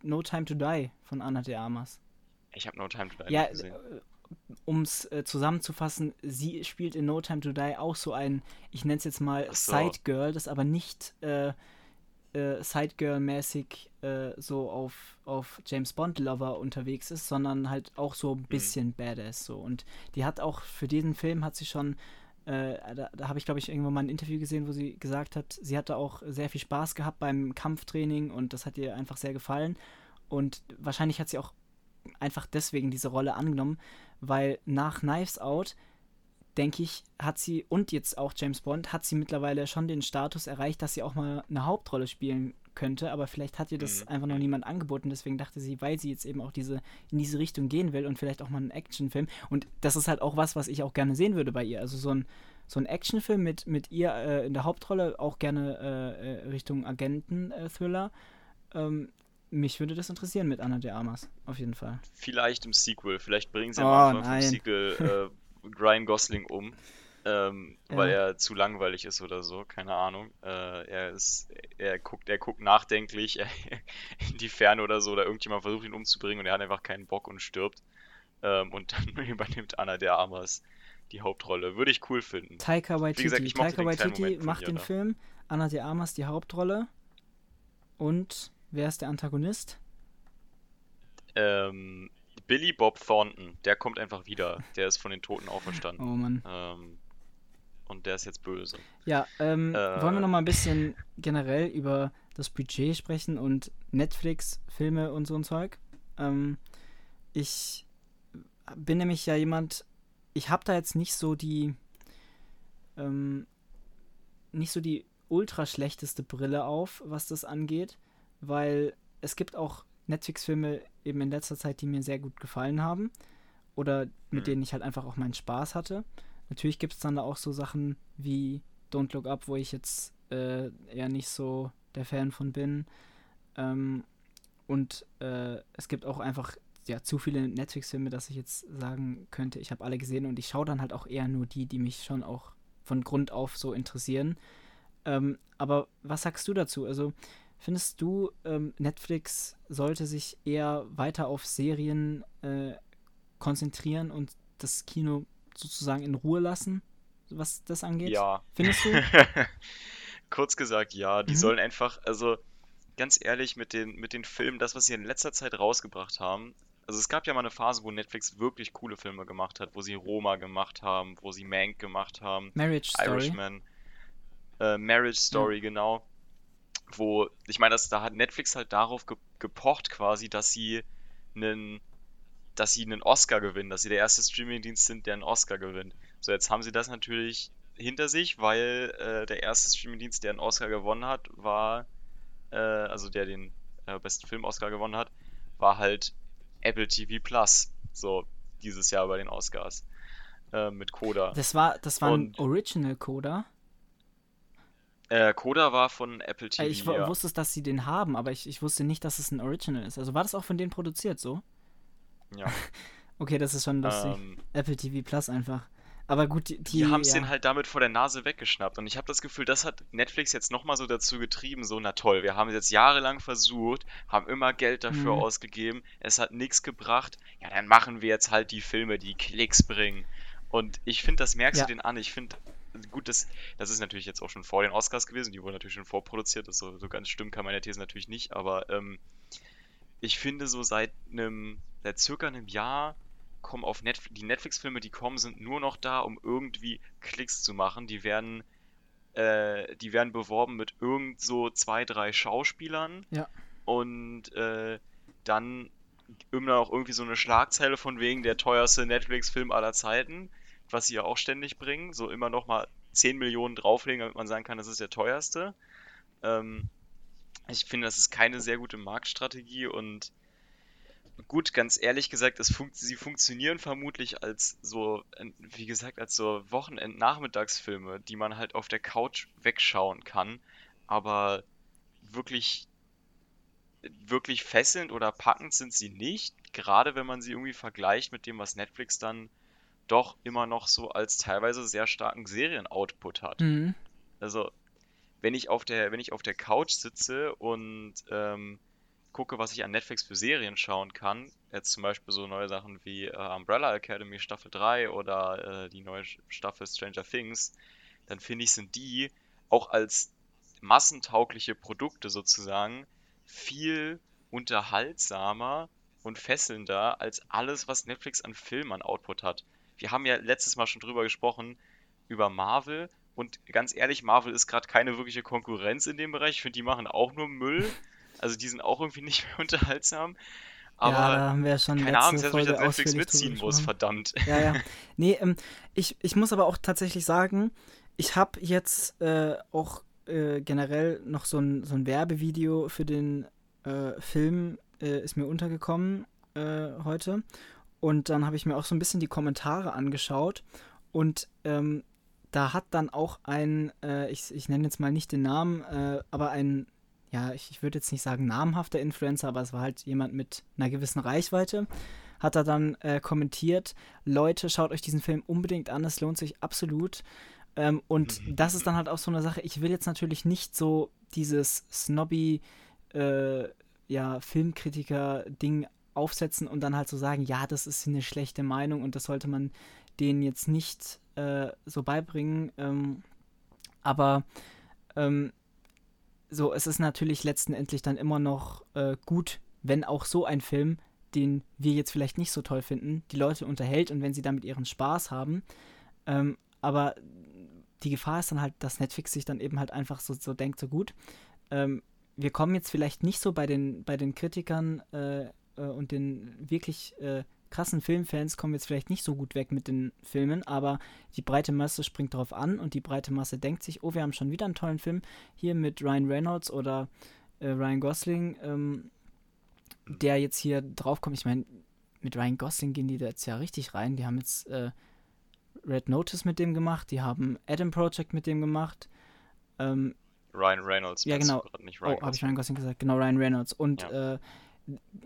No Time to Die von Anna de Armas. Ich habe No Time to Die ja, gesehen. Um es äh, zusammenzufassen, sie spielt in No Time to Die auch so ein, ich nenne es jetzt mal so. Side-Girl, das aber nicht äh, äh, Side-Girl-mäßig äh, so auf, auf James Bond-Lover unterwegs ist, sondern halt auch so ein mhm. bisschen mhm. Badass so. Und die hat auch für diesen Film hat sie schon äh, da, da habe ich, glaube ich, irgendwo mal ein Interview gesehen, wo sie gesagt hat, sie hatte auch sehr viel Spaß gehabt beim Kampftraining und das hat ihr einfach sehr gefallen. Und wahrscheinlich hat sie auch einfach deswegen diese Rolle angenommen, weil nach Knives Out, denke ich, hat sie und jetzt auch James Bond, hat sie mittlerweile schon den Status erreicht, dass sie auch mal eine Hauptrolle spielen könnte, aber vielleicht hat ihr das mhm. einfach noch niemand angeboten, deswegen dachte sie, weil sie jetzt eben auch diese in diese Richtung gehen will und vielleicht auch mal einen Actionfilm. Und das ist halt auch was, was ich auch gerne sehen würde bei ihr, also so ein so ein Actionfilm mit, mit ihr äh, in der Hauptrolle, auch gerne äh, äh Richtung Agenten-Thriller, ähm, mich würde das interessieren mit Anna de Armas, auf jeden Fall. Vielleicht im Sequel. Vielleicht bringen sie oh, am Anfang vom Sequel äh, Ryan Gosling um. Ähm, ja. weil er zu langweilig ist oder so, keine Ahnung. Äh, er ist, er guckt, er guckt nachdenklich [laughs] in die Ferne oder so, oder irgendjemand versucht ihn umzubringen und er hat einfach keinen Bock und stirbt. Ähm, und dann [laughs] übernimmt Anna de Armas die Hauptrolle. Würde ich cool finden. Taika Waititi, gesagt, Taika Waititi macht den. Film, Anna de Armas die Hauptrolle und Wer ist der Antagonist? Ähm, Billy Bob Thornton. Der kommt einfach wieder. Der ist von den Toten auferstanden. Oh Mann. Ähm, und der ist jetzt böse. Ja, ähm, äh, wollen wir noch mal ein bisschen generell über das Budget sprechen und Netflix, Filme und so ein Zeug? Ähm, ich bin nämlich ja jemand, ich habe da jetzt nicht so die, ähm, nicht so die ultra schlechteste Brille auf, was das angeht weil es gibt auch Netflix-Filme eben in letzter Zeit, die mir sehr gut gefallen haben oder mit mhm. denen ich halt einfach auch meinen Spaß hatte. Natürlich gibt es dann da auch so Sachen wie Don't Look Up, wo ich jetzt äh, eher nicht so der Fan von bin. Ähm, und äh, es gibt auch einfach ja, zu viele Netflix-Filme, dass ich jetzt sagen könnte, ich habe alle gesehen und ich schaue dann halt auch eher nur die, die mich schon auch von Grund auf so interessieren. Ähm, aber was sagst du dazu? Also Findest du, ähm, Netflix sollte sich eher weiter auf Serien äh, konzentrieren und das Kino sozusagen in Ruhe lassen, was das angeht? Ja. Findest du? [laughs] Kurz gesagt, ja. Die mhm. sollen einfach, also ganz ehrlich, mit den, mit den Filmen, das, was sie in letzter Zeit rausgebracht haben, also es gab ja mal eine Phase, wo Netflix wirklich coole Filme gemacht hat, wo sie Roma gemacht haben, wo sie Mank gemacht haben, Marriage Story. Irishman, äh, Marriage Story, ja. genau wo, ich meine, da hat Netflix halt darauf ge gepocht quasi, dass sie einen, dass sie einen Oscar gewinnen, dass sie der erste Streamingdienst sind, der einen Oscar gewinnt. So, jetzt haben sie das natürlich hinter sich, weil äh, der erste Streamingdienst, der einen Oscar gewonnen hat, war, äh, also der den äh, besten Film-Oscar gewonnen hat, war halt Apple TV Plus. So, dieses Jahr bei den Oscars. Äh, mit Coda. Das war, das war ein Original Coda? Äh, Coda war von Apple TV. Ich ja. wusste, dass sie den haben, aber ich, ich wusste nicht, dass es ein Original ist. Also war das auch von denen produziert so? Ja. [laughs] okay, das ist schon lustig. Ähm, Apple TV Plus einfach. Aber gut, die, die haben es ja. den halt damit vor der Nase weggeschnappt. Und ich habe das Gefühl, das hat Netflix jetzt nochmal so dazu getrieben, so, na toll, wir haben es jetzt jahrelang versucht, haben immer Geld dafür mhm. ausgegeben, es hat nichts gebracht, ja, dann machen wir jetzt halt die Filme, die Klicks bringen. Und ich finde, das merkst ja. du den an. Ich finde, gut, das, das ist natürlich jetzt auch schon vor den Oscars gewesen, die wurden natürlich schon vorproduziert, das so, so ganz stimmt kann meine These natürlich nicht, aber ähm, ich finde so seit einem, seit circa einem Jahr kommen auf Netflix, die Netflix-Filme, die kommen, sind nur noch da, um irgendwie Klicks zu machen. Die werden, äh, die werden beworben mit irgend so zwei, drei Schauspielern. Ja. Und äh, dann immer noch irgendwie so eine Schlagzeile von wegen der teuerste Netflix-Film aller Zeiten, was sie ja auch ständig bringen. So immer noch mal 10 Millionen drauflegen, damit man sagen kann, das ist der teuerste. Ähm, ich finde, das ist keine sehr gute Marktstrategie und gut, ganz ehrlich gesagt, es fun sie funktionieren vermutlich als so, wie gesagt, als so Wochenend-Nachmittagsfilme, die man halt auf der Couch wegschauen kann, aber wirklich, wirklich fesselnd oder packend sind sie nicht, gerade wenn man sie irgendwie vergleicht mit dem, was Netflix dann doch immer noch so als teilweise sehr starken Serien-Output hat. Mhm. Also, wenn ich auf der, wenn ich auf der Couch sitze und ähm, gucke, was ich an Netflix für Serien schauen kann, jetzt zum Beispiel so neue Sachen wie äh, Umbrella Academy Staffel 3 oder äh, die neue Staffel Stranger Things, dann finde ich, sind die auch als massentaugliche Produkte sozusagen viel unterhaltsamer und fesselnder als alles, was Netflix an Filmen an Output hat. Wir haben ja letztes Mal schon drüber gesprochen, über Marvel. Und ganz ehrlich, Marvel ist gerade keine wirkliche Konkurrenz in dem Bereich. Ich finde, die machen auch nur Müll. Also die sind auch irgendwie nicht [laughs] mehr unterhaltsam. Aber ja, da haben wir schon keine Ahnung, dass ich das Netflix mitziehen muss, verdammt. Ja, ja. [laughs] Nee, ähm, ich, ich muss aber auch tatsächlich sagen, ich habe jetzt äh, auch äh, generell noch so ein, so ein Werbevideo für den äh, Film, äh, ist mir untergekommen äh, heute. Und dann habe ich mir auch so ein bisschen die Kommentare angeschaut. Und ähm, da hat dann auch ein, äh, ich, ich nenne jetzt mal nicht den Namen, aber ein ja, ich, ich würde jetzt nicht sagen namhafter Influencer, aber es war halt jemand mit einer gewissen Reichweite, hat er dann äh, kommentiert, Leute, schaut euch diesen Film unbedingt an, es lohnt sich absolut. Ähm, und mhm. das ist dann halt auch so eine Sache, ich will jetzt natürlich nicht so dieses snobby, äh, ja, Filmkritiker-Ding aufsetzen und dann halt so sagen, ja, das ist eine schlechte Meinung und das sollte man denen jetzt nicht äh, so beibringen. Ähm, aber ähm, so, es ist natürlich letztendlich dann immer noch äh, gut, wenn auch so ein Film, den wir jetzt vielleicht nicht so toll finden, die Leute unterhält und wenn sie damit ihren Spaß haben. Ähm, aber die Gefahr ist dann halt, dass Netflix sich dann eben halt einfach so, so denkt, so gut. Ähm, wir kommen jetzt vielleicht nicht so bei den, bei den Kritikern äh, äh, und den wirklich äh, krassen Filmfans kommen jetzt vielleicht nicht so gut weg mit den Filmen, aber die breite Masse springt darauf an und die breite Masse denkt sich, oh, wir haben schon wieder einen tollen Film hier mit Ryan Reynolds oder äh, Ryan Gosling, ähm, der jetzt hier draufkommt. Ich meine, mit Ryan Gosling gehen die da jetzt ja richtig rein. Die haben jetzt äh, Red Notice mit dem gemacht, die haben Adam Project mit dem gemacht. Ähm, Ryan Reynolds. Ja, genau. Nicht Ryan oh, habe ich Ryan Gosling gesagt? Genau, Ryan Reynolds. Und ja. äh,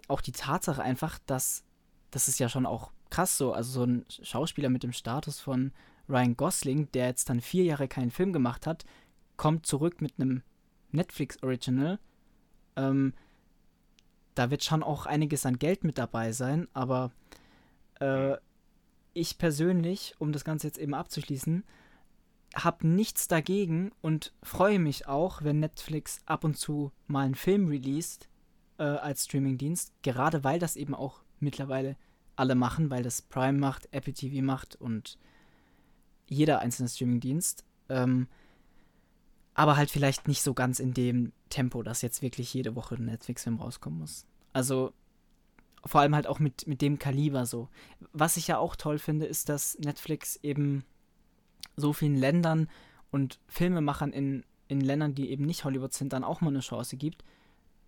auch die Tatsache einfach, dass das ist ja schon auch krass so. Also so ein Schauspieler mit dem Status von Ryan Gosling, der jetzt dann vier Jahre keinen Film gemacht hat, kommt zurück mit einem Netflix-Original. Ähm, da wird schon auch einiges an Geld mit dabei sein, aber äh, ich persönlich, um das Ganze jetzt eben abzuschließen, habe nichts dagegen und freue mich auch, wenn Netflix ab und zu mal einen Film released äh, als Streamingdienst, gerade weil das eben auch mittlerweile alle machen, weil das Prime macht, Apple TV macht und jeder einzelne Streamingdienst. Ähm, aber halt vielleicht nicht so ganz in dem Tempo, dass jetzt wirklich jede Woche ein Netflix-Film rauskommen muss. Also vor allem halt auch mit, mit dem Kaliber so. Was ich ja auch toll finde, ist, dass Netflix eben so vielen Ländern und Filmemachern in, in Ländern, die eben nicht Hollywood sind, dann auch mal eine Chance gibt.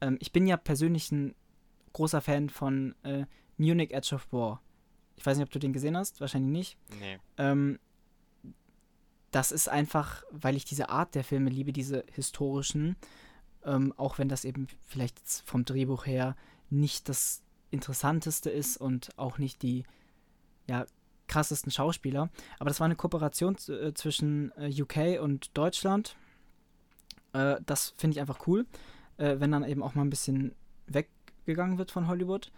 Ähm, ich bin ja persönlich ein großer Fan von äh, Munich Edge of War. Ich weiß nicht, ob du den gesehen hast, wahrscheinlich nicht. Nee. Ähm, das ist einfach, weil ich diese Art der Filme liebe, diese historischen, ähm, auch wenn das eben vielleicht vom Drehbuch her nicht das Interessanteste ist und auch nicht die ja, krassesten Schauspieler. Aber das war eine Kooperation äh, zwischen äh, UK und Deutschland. Äh, das finde ich einfach cool, äh, wenn dann eben auch mal ein bisschen weggegangen wird von Hollywood.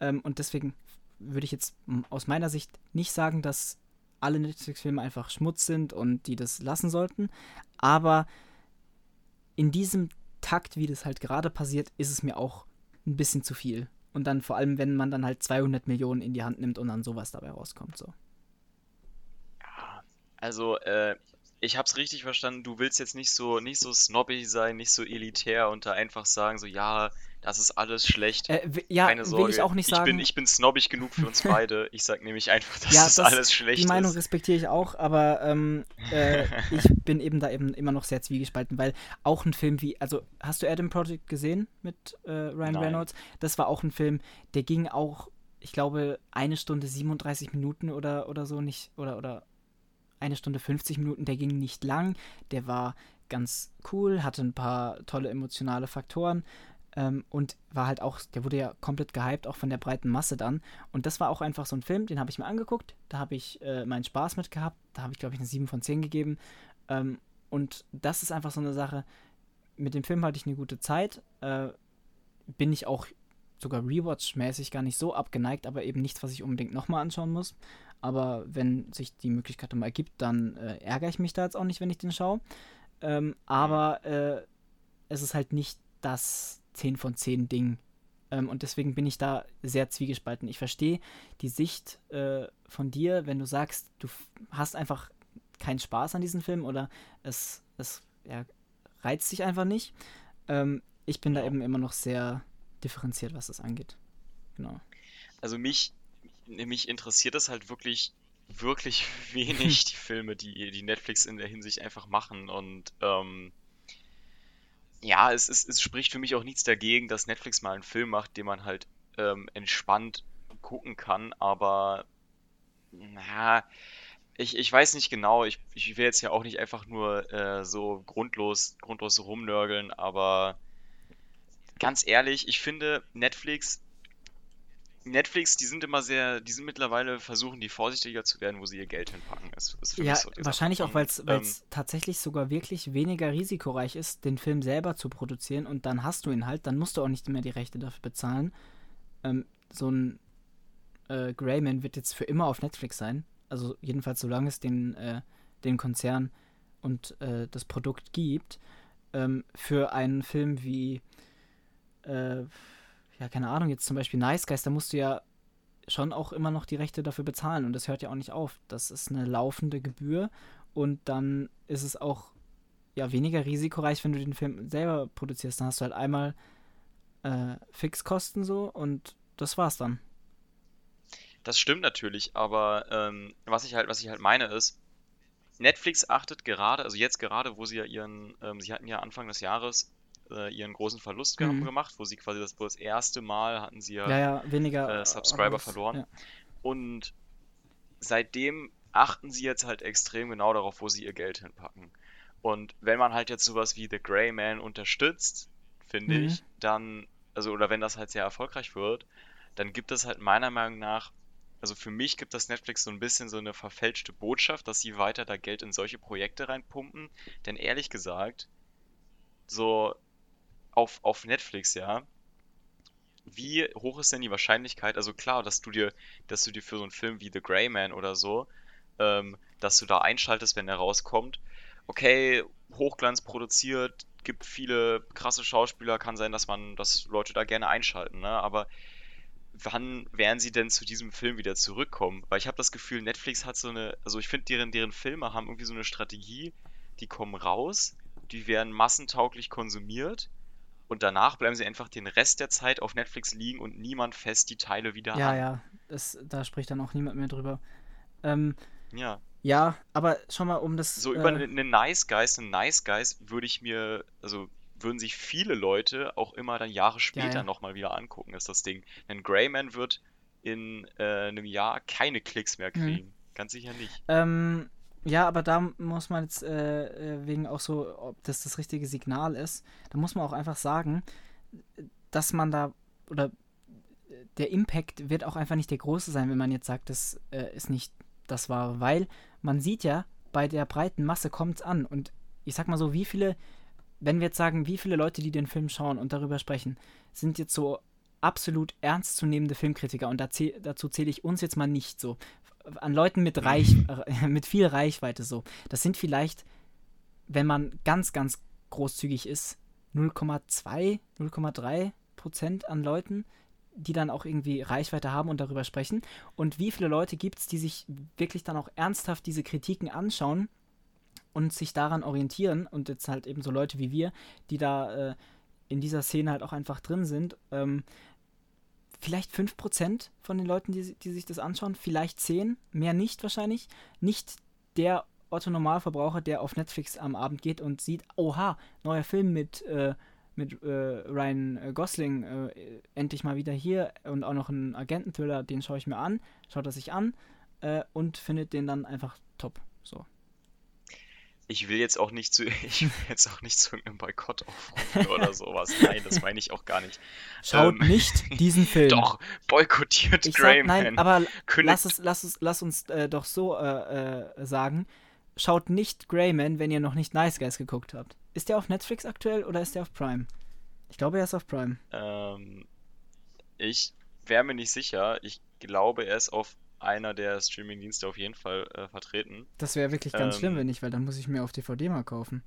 Ähm, und deswegen würde ich jetzt aus meiner Sicht nicht sagen, dass alle Netflix-Filme einfach Schmutz sind und die das lassen sollten. Aber in diesem Takt, wie das halt gerade passiert, ist es mir auch ein bisschen zu viel. Und dann vor allem, wenn man dann halt 200 Millionen in die Hand nimmt und dann sowas dabei rauskommt, so. Also, äh, ich hab's richtig verstanden, du willst jetzt nicht so, nicht so snobby sein, nicht so elitär und da einfach sagen, so, ja, das ist alles schlecht. Äh, ja, Keine Sorge. will ich auch nicht sagen. Ich bin, ich bin snobbig genug für uns [laughs] beide. Ich sag nämlich einfach, dass ja, das, das alles schlecht ist. Die Meinung respektiere ich auch, aber ähm, äh, [laughs] ich bin eben da eben immer noch sehr zwiegespalten, weil auch ein Film wie, also hast du Adam Project gesehen mit äh, Ryan Nein. Reynolds? Das war auch ein Film, der ging auch, ich glaube, eine Stunde 37 Minuten oder, oder so nicht, oder, oder eine Stunde 50 Minuten, der ging nicht lang, der war ganz cool, hatte ein paar tolle emotionale Faktoren ähm, und war halt auch, der wurde ja komplett gehypt, auch von der breiten Masse dann. Und das war auch einfach so ein Film, den habe ich mir angeguckt, da habe ich äh, meinen Spaß mit gehabt, da habe ich, glaube ich, eine 7 von 10 gegeben. Ähm, und das ist einfach so eine Sache, mit dem Film hatte ich eine gute Zeit, äh, bin ich auch sogar Rewatch-mäßig gar nicht so abgeneigt, aber eben nichts, was ich unbedingt nochmal anschauen muss. Aber wenn sich die Möglichkeit mal ergibt, dann äh, ärgere ich mich da jetzt auch nicht, wenn ich den schaue. Ähm, aber äh, es ist halt nicht das 10 von 10 Ding. Ähm, und deswegen bin ich da sehr zwiegespalten. Ich verstehe die Sicht äh, von dir, wenn du sagst, du hast einfach keinen Spaß an diesem Film oder es, es ja, reizt dich einfach nicht. Ähm, ich bin da eben immer noch sehr differenziert, was das angeht. Genau. Also mich, mich interessiert es halt wirklich, wirklich [laughs] wenig, die Filme, die, die Netflix in der Hinsicht einfach machen. Und ähm, ja, es, es, es spricht für mich auch nichts dagegen, dass Netflix mal einen Film macht, den man halt ähm, entspannt gucken kann, aber na, ich, ich weiß nicht genau, ich, ich will jetzt ja auch nicht einfach nur äh, so grundlos, grundlos rumnörgeln, aber ganz ehrlich, ich finde Netflix Netflix, die sind immer sehr, die sind mittlerweile versuchen, die vorsichtiger zu werden, wo sie ihr Geld hinpacken. Ist, ist ja, so wahrscheinlich Sache. auch, weil es ähm, tatsächlich sogar wirklich weniger risikoreich ist, den Film selber zu produzieren und dann hast du ihn halt, dann musst du auch nicht mehr die Rechte dafür bezahlen. Ähm, so ein äh, Greyman wird jetzt für immer auf Netflix sein. Also jedenfalls solange es den, äh, den Konzern und äh, das Produkt gibt. Ähm, für einen Film wie äh, ja, keine Ahnung, jetzt zum Beispiel Nice Guys, da musst du ja schon auch immer noch die Rechte dafür bezahlen und das hört ja auch nicht auf. Das ist eine laufende Gebühr und dann ist es auch ja weniger risikoreich, wenn du den Film selber produzierst. Dann hast du halt einmal äh, Fixkosten so und das war's dann. Das stimmt natürlich, aber ähm, was ich halt, was ich halt meine ist, Netflix achtet gerade, also jetzt gerade, wo sie ja ihren, ähm, sie hatten ja Anfang des Jahres äh, ihren großen Verlust mhm. gemacht, wo sie quasi das, das erste Mal hatten sie ja, ja, ja weniger äh, Subscriber alles, verloren. Ja. Und seitdem achten sie jetzt halt extrem genau darauf, wo sie ihr Geld hinpacken. Und wenn man halt jetzt sowas wie The Grey Man unterstützt, finde mhm. ich, dann, also oder wenn das halt sehr erfolgreich wird, dann gibt es halt meiner Meinung nach, also für mich gibt das Netflix so ein bisschen so eine verfälschte Botschaft, dass sie weiter da Geld in solche Projekte reinpumpen. Denn ehrlich gesagt, so auf, auf Netflix, ja, wie hoch ist denn die Wahrscheinlichkeit, also klar, dass du dir, dass du dir für so einen Film wie The Grey Man oder so, ähm, dass du da einschaltest, wenn der rauskommt, okay, Hochglanz produziert, gibt viele krasse Schauspieler, kann sein, dass man, dass Leute da gerne einschalten, ne? Aber wann werden sie denn zu diesem Film wieder zurückkommen? Weil ich habe das Gefühl, Netflix hat so eine, also ich finde, deren, deren Filme haben irgendwie so eine Strategie, die kommen raus, die werden massentauglich konsumiert und danach bleiben sie einfach den Rest der Zeit auf Netflix liegen und niemand fest die Teile wieder ja, an. Ja, ja, da spricht dann auch niemand mehr drüber. Ähm, ja. Ja, aber schon mal um das. So über äh, eine Nice Guys, einen Nice Guys würde ich mir, also würden sich viele Leute auch immer dann Jahre später ja, ja. nochmal wieder angucken, ist das Ding. Ein Greyman wird in äh, einem Jahr keine Klicks mehr mhm. kriegen. Mhm. Ganz sicher nicht. Ähm, ja, aber da muss man jetzt äh, äh, wegen auch so, ob das das richtige Signal ist, da muss man auch einfach sagen, dass man da oder der Impact wird auch einfach nicht der große sein, wenn man jetzt sagt, das äh, ist nicht das war, weil man sieht ja, bei der breiten Masse kommt es an. Und ich sag mal so, wie viele, wenn wir jetzt sagen, wie viele Leute, die den Film schauen und darüber sprechen, sind jetzt so absolut ernstzunehmende Filmkritiker und dazu zähle ich uns jetzt mal nicht so. An Leuten mit, Reich, äh, [laughs] mit viel Reichweite so. Das sind vielleicht, wenn man ganz, ganz großzügig ist, 0,2, 0,3 Prozent an Leuten, die dann auch irgendwie Reichweite haben und darüber sprechen. Und wie viele Leute gibt es, die sich wirklich dann auch ernsthaft diese Kritiken anschauen und sich daran orientieren und jetzt halt eben so Leute wie wir, die da äh, in dieser Szene halt auch einfach drin sind. Ähm, vielleicht 5% von den Leuten, die, die sich das anschauen, vielleicht 10, mehr nicht wahrscheinlich. Nicht der Otto Normalverbraucher, der auf Netflix am Abend geht und sieht, oha, neuer Film mit äh, mit äh, Ryan äh, Gosling äh, endlich mal wieder hier und auch noch ein Agententhriller, den schaue ich mir an, schaut er sich an äh, und findet den dann einfach top. So. Ich will jetzt auch nicht zu, [laughs] ich will jetzt auch nicht zu einem Boykott aufrufen [laughs] oder sowas. Nein, das meine ich auch gar nicht. Schaut ähm, nicht diesen [laughs] Film. Doch, boykottiert ich Greyman. Nein, aber lass, es, lass, es, lass uns äh, doch so äh, sagen. Schaut nicht Greyman, wenn ihr noch nicht Nice Guys geguckt habt. Ist der auf Netflix aktuell oder ist der auf Prime? Ich glaube, er ist auf Prime. Ähm, ich wäre mir nicht sicher. Ich glaube, er ist auf einer der Streaming-Dienste auf jeden Fall äh, vertreten. Das wäre wirklich ganz ähm, schlimm, wenn nicht, weil dann muss ich mir auf DVD mal kaufen.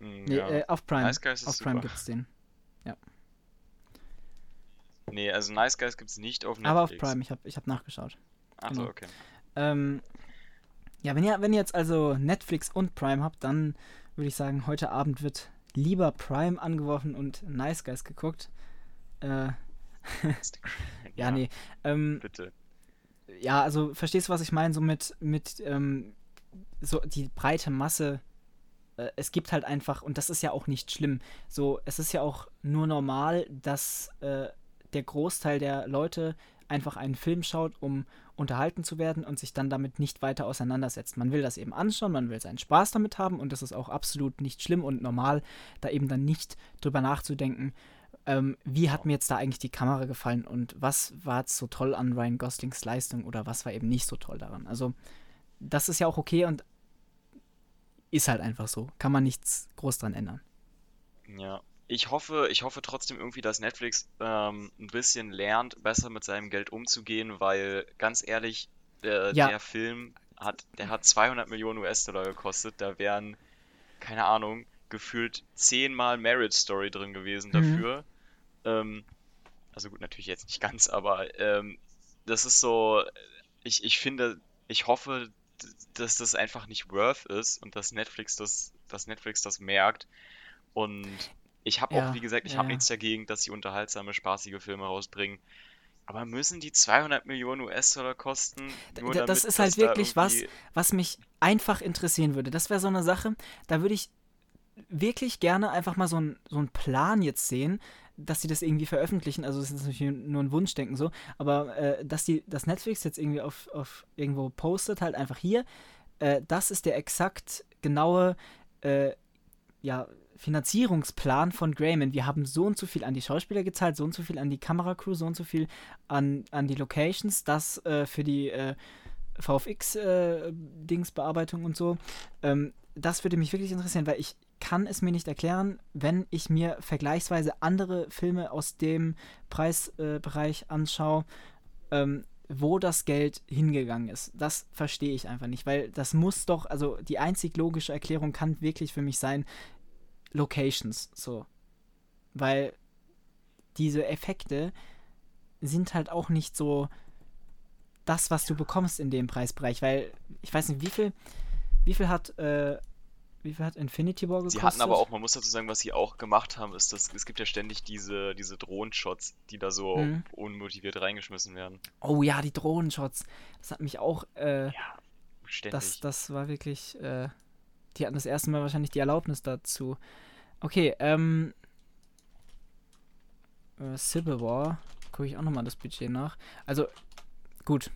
Mh, hm, nee, ja. äh, auf Prime. Nice Guys ist auf super. Prime gibt's den. Ja. Nee, also Nice Guys gibt's nicht auf Netflix. Aber auf Prime, ich habe ich hab nachgeschaut. Achso, genau. okay. Ähm, ja, wenn ihr, wenn ihr jetzt also Netflix und Prime habt, dann würde ich sagen, heute Abend wird lieber Prime angeworfen und Nice Guys geguckt. Äh, [laughs] ja, ja, nee. Ähm, Bitte. Ja, also verstehst du, was ich meine? So mit, mit ähm, so die breite Masse. Äh, es gibt halt einfach, und das ist ja auch nicht schlimm, so, es ist ja auch nur normal, dass äh, der Großteil der Leute einfach einen Film schaut, um unterhalten zu werden und sich dann damit nicht weiter auseinandersetzt. Man will das eben anschauen, man will seinen Spaß damit haben und das ist auch absolut nicht schlimm und normal, da eben dann nicht drüber nachzudenken, ähm, wie hat mir jetzt da eigentlich die Kamera gefallen und was war so toll an Ryan Goslings Leistung oder was war eben nicht so toll daran. Also das ist ja auch okay und ist halt einfach so. Kann man nichts groß dran ändern. Ja, ich hoffe, ich hoffe trotzdem irgendwie, dass Netflix ähm, ein bisschen lernt, besser mit seinem Geld umzugehen, weil ganz ehrlich, äh, ja. der Film hat, der hat 200 Millionen US-Dollar gekostet. Da wären, keine Ahnung, gefühlt zehnmal Marriage Story drin gewesen mhm. dafür. Mhm. Ähm, also gut, natürlich jetzt nicht ganz, aber ähm, das ist so, ich, ich finde, ich hoffe, dass das einfach nicht worth ist und dass Netflix das, dass Netflix das merkt und ich habe ja, auch, wie gesagt, ich ja. habe nichts dagegen, dass sie unterhaltsame, spaßige Filme rausbringen. Aber müssen die 200 Millionen US-Dollar kosten? Nur D das ist halt wirklich da was, was mich einfach interessieren würde. Das wäre so eine Sache, da würde ich wirklich gerne einfach mal so einen so Plan jetzt sehen, dass sie das irgendwie veröffentlichen. Also, es ist natürlich nur ein Wunschdenken so, aber äh, dass die, das Netflix jetzt irgendwie auf, auf irgendwo postet, halt einfach hier. Äh, das ist der exakt genaue, äh, ja, Finanzierungsplan von Grayman. Wir haben so und so viel an die Schauspieler gezahlt, so und so viel an die Kameracrew, so und so viel an, an die Locations, das äh, für die äh, VFX-Dingsbearbeitung äh, und so. Ähm, das würde mich wirklich interessieren, weil ich kann es mir nicht erklären, wenn ich mir vergleichsweise andere Filme aus dem Preisbereich anschaue, ähm, wo das Geld hingegangen ist. Das verstehe ich einfach nicht, weil das muss doch, also die einzig logische Erklärung kann wirklich für mich sein, Locations, so. Weil diese Effekte sind halt auch nicht so das, was du bekommst in dem Preisbereich, weil ich weiß nicht, wie viel, wie viel hat, äh, wie viel hat Infinity War gekostet? Sie hatten aber auch, man muss dazu sagen, was sie auch gemacht haben, ist, dass es gibt ja ständig diese, diese Drohenshots, die da so mhm. unmotiviert reingeschmissen werden. Oh ja, die Drohnenshots. Das hat mich auch, äh, ja, ständig. Das, das war wirklich, äh, die hatten das erste Mal wahrscheinlich die Erlaubnis dazu. Okay, ähm. Äh, Civil War. Gucke ich auch nochmal das Budget nach. Also, gut.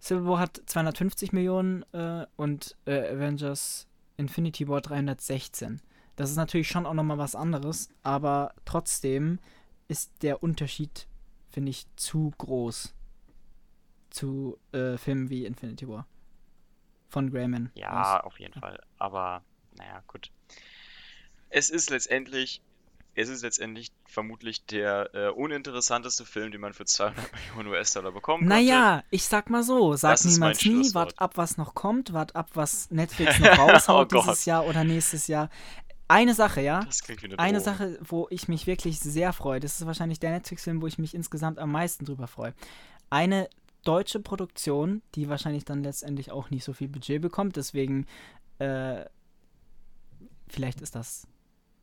Civil War hat 250 Millionen äh, und äh, Avengers Infinity War 316. Das ist natürlich schon auch nochmal was anderes, aber trotzdem ist der Unterschied, finde ich, zu groß zu äh, Filmen wie Infinity War. Von Grayman. Ja, auf jeden Fall. Aber, naja, gut. Es ist letztendlich, es ist letztendlich vermutlich der äh, uninteressanteste Film, den man für 200 Millionen US-Dollar bekommen Naja, ich sag mal so, sag Das niemals nie, wart ab, was noch kommt, wart ab, was [laughs] Netflix noch raushaut Oh dieses Jahr oder nächstes Jahr. Eine Sache, ja? Das klingt wie eine Eine. Sache, wo ich mich wirklich sehr freue, das ist wahrscheinlich der Netflix-Film, wo ich mich insgesamt am meisten drüber freue. Eine deutsche Produktion, die wahrscheinlich dann letztendlich auch nicht so viel Budget bekommt, deswegen äh, vielleicht ist das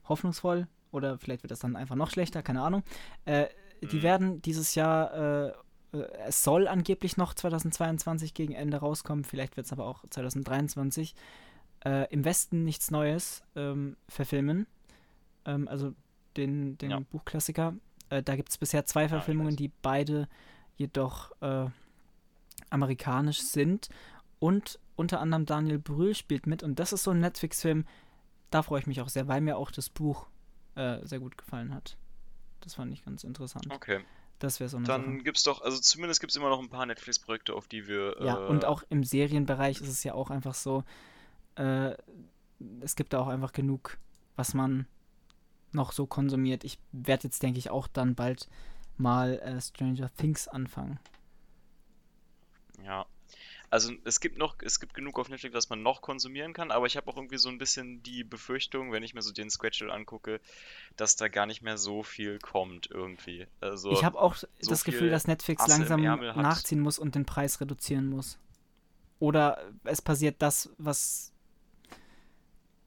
hoffnungsvoll oder vielleicht wird das dann einfach noch schlechter, keine Ahnung. Äh, die Mhm. werden dieses Jahr, äh, äh, es soll angeblich noch 2022 gegen Ende rauskommen, vielleicht wird es aber auch 2023, äh, im Westen nichts Neues ähm, verfilmen. Ähm, also den, den Ja. Buchklassiker. Äh, da gibt es bisher zwei Verfilmungen, weiß. die beide jedoch äh, amerikanisch sind. Und unter anderem Daniel Brühl spielt mit. Und das ist so ein Netflix-Film, da freue ich mich auch sehr, weil mir auch das Buch äh, sehr gut gefallen hat. Das fand ich ganz interessant. Okay, Das wäre so eine Sache. dann gibt's doch, also zumindest gibt's immer noch ein paar Netflix-Projekte, auf die wir. Ja, äh, und auch im Serienbereich ist es ja auch einfach so, äh, es gibt da auch einfach genug, was man noch so konsumiert. Ich werde jetzt, denke ich, auch dann bald mal äh, Stranger Things anfangen. Ja. Also es gibt noch, es gibt genug auf Netflix, was man noch konsumieren kann, aber ich habe auch irgendwie so ein bisschen die Befürchtung, wenn ich mir so den Schedule angucke, dass da gar nicht mehr so viel kommt irgendwie. Also ich habe auch so das Gefühl, dass Netflix Asse langsam nachziehen muss und den Preis reduzieren muss. Oder es passiert das, was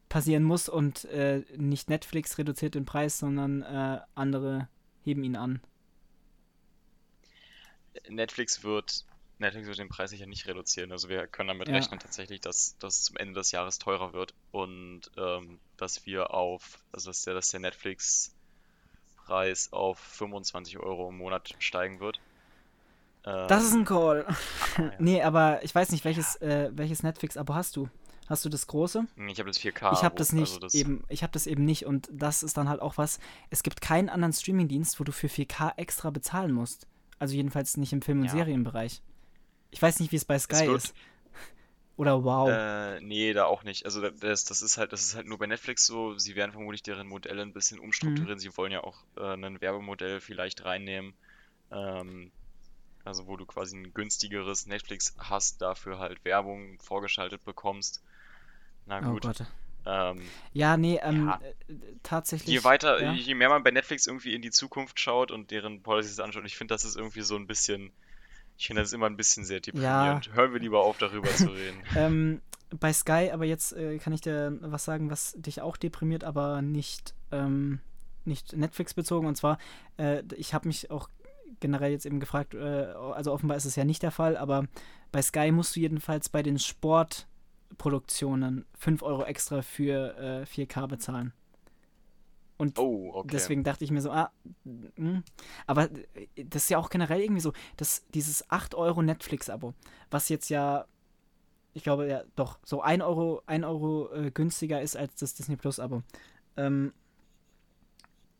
passieren muss und äh, nicht Netflix reduziert den Preis, sondern äh, andere heben ihn an. Netflix wird, Netflix wird den Preis sicher nicht reduzieren. Also wir können damit Ja. rechnen tatsächlich, dass das zum Ende des Jahres teurer wird und ähm, dass wir auf, also dass der, dass der Netflix-Preis auf 25 Euro im Monat steigen wird. Das ist ein Ähm, Call. [laughs] ja. nee, aber ich weiß nicht, welches, äh, welches Netflix-Abo hast du? Hast du das große? Ich habe das 4K. ich habe das nicht also das, eben, ich habe das eben nicht und das ist dann halt auch was. Es gibt keinen anderen Streamingdienst, wo du für 4K extra bezahlen musst. Also jedenfalls nicht im Film- und Ja. Serienbereich. Ich weiß nicht, wie es bei Sky wird- ist. Oder wow. Äh, nee, da auch nicht. Also da- das, das ist halt, das ist halt nur bei Netflix so. Sie werden vermutlich deren Modelle ein bisschen Mhm. umstrukturieren. Sie wollen ja auch äh, ein Werbemodell vielleicht reinnehmen. Ähm, also wo du quasi ein günstigeres Netflix hast, dafür halt Werbung vorgeschaltet bekommst. Na oh gut. Gott. Ähm, Ja, nee, ähm, Ja. äh, tatsächlich. je weiter, ja. je mehr man bei Netflix irgendwie in die Zukunft schaut und deren Policies anschaut, ich finde, das ist irgendwie so ein bisschen, ich finde, das immer ein bisschen sehr deprimierend. Hören wir lieber auf, darüber zu reden. [laughs] Ähm, bei Sky, aber jetzt äh, kann ich dir was sagen, was dich auch deprimiert, aber nicht, ähm, nicht Netflix bezogen. Und zwar, äh, ich habe mich auch generell jetzt eben gefragt, äh, also offenbar ist es ja nicht der Fall, aber bei Sky musst du jedenfalls bei den Sportproduktionen 5 Euro extra für äh, 4K bezahlen. Und Oh, okay. Deswegen dachte ich mir so, ah, mm. aber äh, das ist ja auch generell irgendwie so, dass dieses 8 Euro Netflix-Abo, was jetzt ja, ich glaube ja doch, so 1 Euro, 1 Euro äh, günstiger ist als das Disney Plus-Abo. Ähm,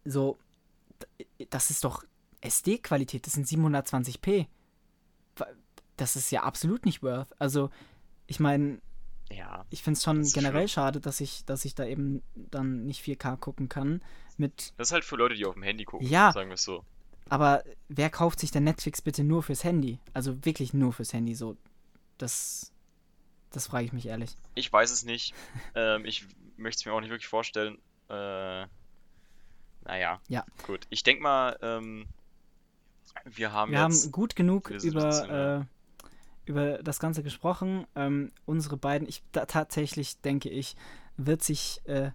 so, d- das ist doch SD-Qualität, das sind 720p. Wa- Das ist ja absolut nicht worth. Also, ich meine. Ich finde es schon generell schade, dass ich, dass ich da eben dann nicht 4K gucken kann. Mit, Das ist halt für Leute, die auf dem Handy gucken, Ja. sagen wir es so. aber wer kauft sich denn Netflix bitte nur fürs Handy? Also wirklich nur fürs Handy, so. Das, das frage ich mich ehrlich. Ich weiß es nicht. [laughs] ähm, ich möchte es mir auch nicht wirklich vorstellen. Äh, naja, Ja. gut. Ich denke mal, ähm, wir haben Wir jetzt. haben gut genug über, äh, über das Ganze gesprochen. Ähm, unsere beiden, ich da, tatsächlich denke ich, wird sich äh,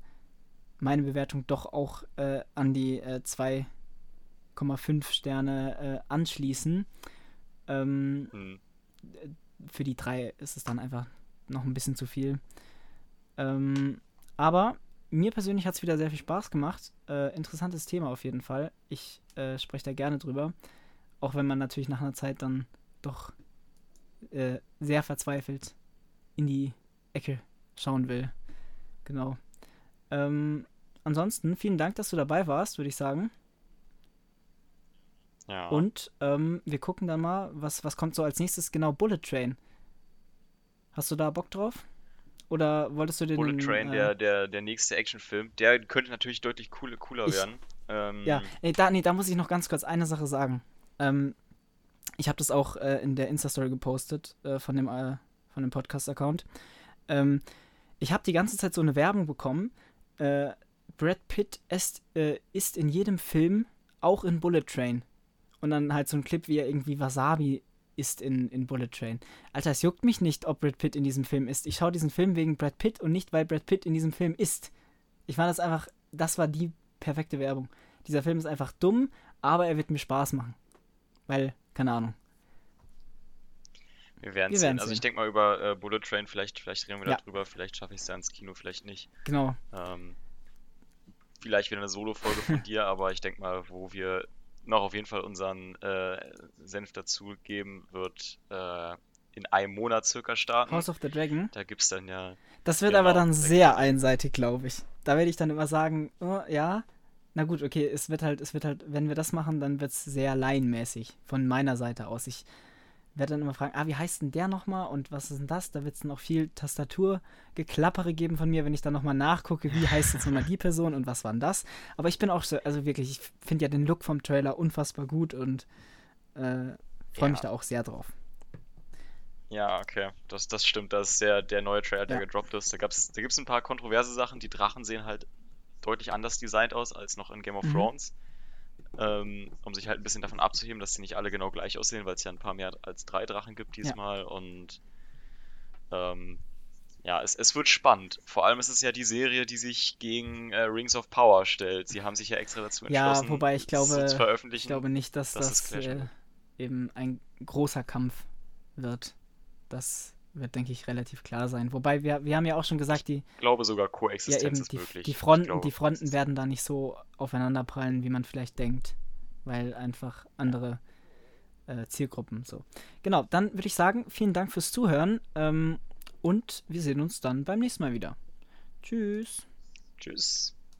meine Bewertung doch auch äh, an die äh, 2,5 Sterne äh, anschließen. Ähm, Hm, für die drei ist es dann einfach noch ein bisschen zu viel. Ähm, aber mir persönlich hat es wieder sehr viel Spaß gemacht. Äh, interessantes Thema auf jeden Fall. Ich äh, spreche da gerne drüber. Auch wenn man natürlich nach einer Zeit dann doch äh, sehr verzweifelt in die Ecke schauen will. Genau. Ähm, ansonsten vielen Dank, dass du dabei warst, würde ich sagen. Ja. Und ähm, wir gucken dann mal, was, was kommt so als nächstes genau Bullet Train. Hast du da Bock drauf? Oder wolltest du den. Bullet Train, äh, der, der, der nächste Actionfilm, der könnte natürlich deutlich cool, cooler ich, werden. Ähm, ja, nee da, nee, da muss ich noch ganz kurz eine Sache sagen. Ähm, ich habe das auch äh, in der Insta-Story gepostet äh, von dem, äh, dem Podcast-Account. Ähm, ich habe die ganze Zeit so eine Werbung bekommen. Äh, Brad Pitt ist, äh, ist in jedem Film, auch in Bullet Train. Und dann halt so ein Clip, wie er irgendwie Wasabi ist in, in Bullet Train. Alter, es juckt mich nicht, ob Brad Pitt in diesem Film ist. Ich schaue diesen Film wegen Brad Pitt und nicht, weil Brad Pitt in diesem Film ist. Ich fand das einfach, das war die perfekte Werbung. Dieser Film ist einfach dumm, aber er wird mir Spaß machen. Weil, keine Ahnung. Wir werden sehen. Also ich denke mal über äh, Bullet Train, vielleicht, vielleicht reden wir ja. darüber, vielleicht schaffe ich es ja ins Kino, vielleicht nicht. Genau. Ähm, vielleicht wieder eine Solo-Folge von [laughs] dir, aber ich denke mal, wo wir noch auf jeden Fall unseren äh, Senf dazugeben, wird äh, in einem Monat circa starten. House of the Dragon. Da gibt es dann ja. Das wird genau, aber dann sehr einseitig, glaube ich. Da werde ich dann immer sagen, oh, ja, na gut, okay, es wird halt, es wird halt, wenn wir das machen, dann wird es sehr laienmäßig von meiner Seite aus. Ich werde dann immer fragen, ah, wie heißt denn der nochmal und was ist denn das? Da wird es noch viel Tastaturgeklappere geben von mir, wenn ich dann nochmal nachgucke, wie heißt jetzt nochmal die [laughs] Person und was war denn das? Aber ich bin auch so, also wirklich, ich finde ja den Look vom Trailer unfassbar gut und äh, freue ja. mich da auch sehr drauf. Ja, okay, das, das stimmt, das ist der, der neue Trailer, der ja. gedroppt ist. Da, da gibt es ein paar kontroverse Sachen, die Drachen sehen halt deutlich anders designt aus als noch in Game of mhm. Thrones ähm, um sich halt ein bisschen davon abzuheben, dass sie nicht alle genau gleich aussehen, weil es ja ein paar mehr als drei Drachen gibt diesmal ja. und ähm, ja, es, es wird spannend. Vor allem ist es ja die Serie, die sich gegen äh, Rings of Power stellt. Sie haben sich ja extra dazu entschlossen, ja, wobei ich glaube, zu veröffentlichen. Ich glaube nicht, dass das, das äh, eben ein großer Kampf wird. Das wird, denke ich, relativ klar sein. Wobei wir, wir haben ja auch schon gesagt, die. Ich glaube sogar Koexistenz ja, eben, ist die, möglich. Die Fronten, glaube, die Fronten werden da nicht so aufeinanderprallen, wie man vielleicht denkt. Weil einfach andere äh, Zielgruppen so. Genau, dann würde ich sagen, vielen Dank fürs Zuhören ähm, und wir sehen uns dann beim nächsten Mal wieder. Tschüss. Tschüss.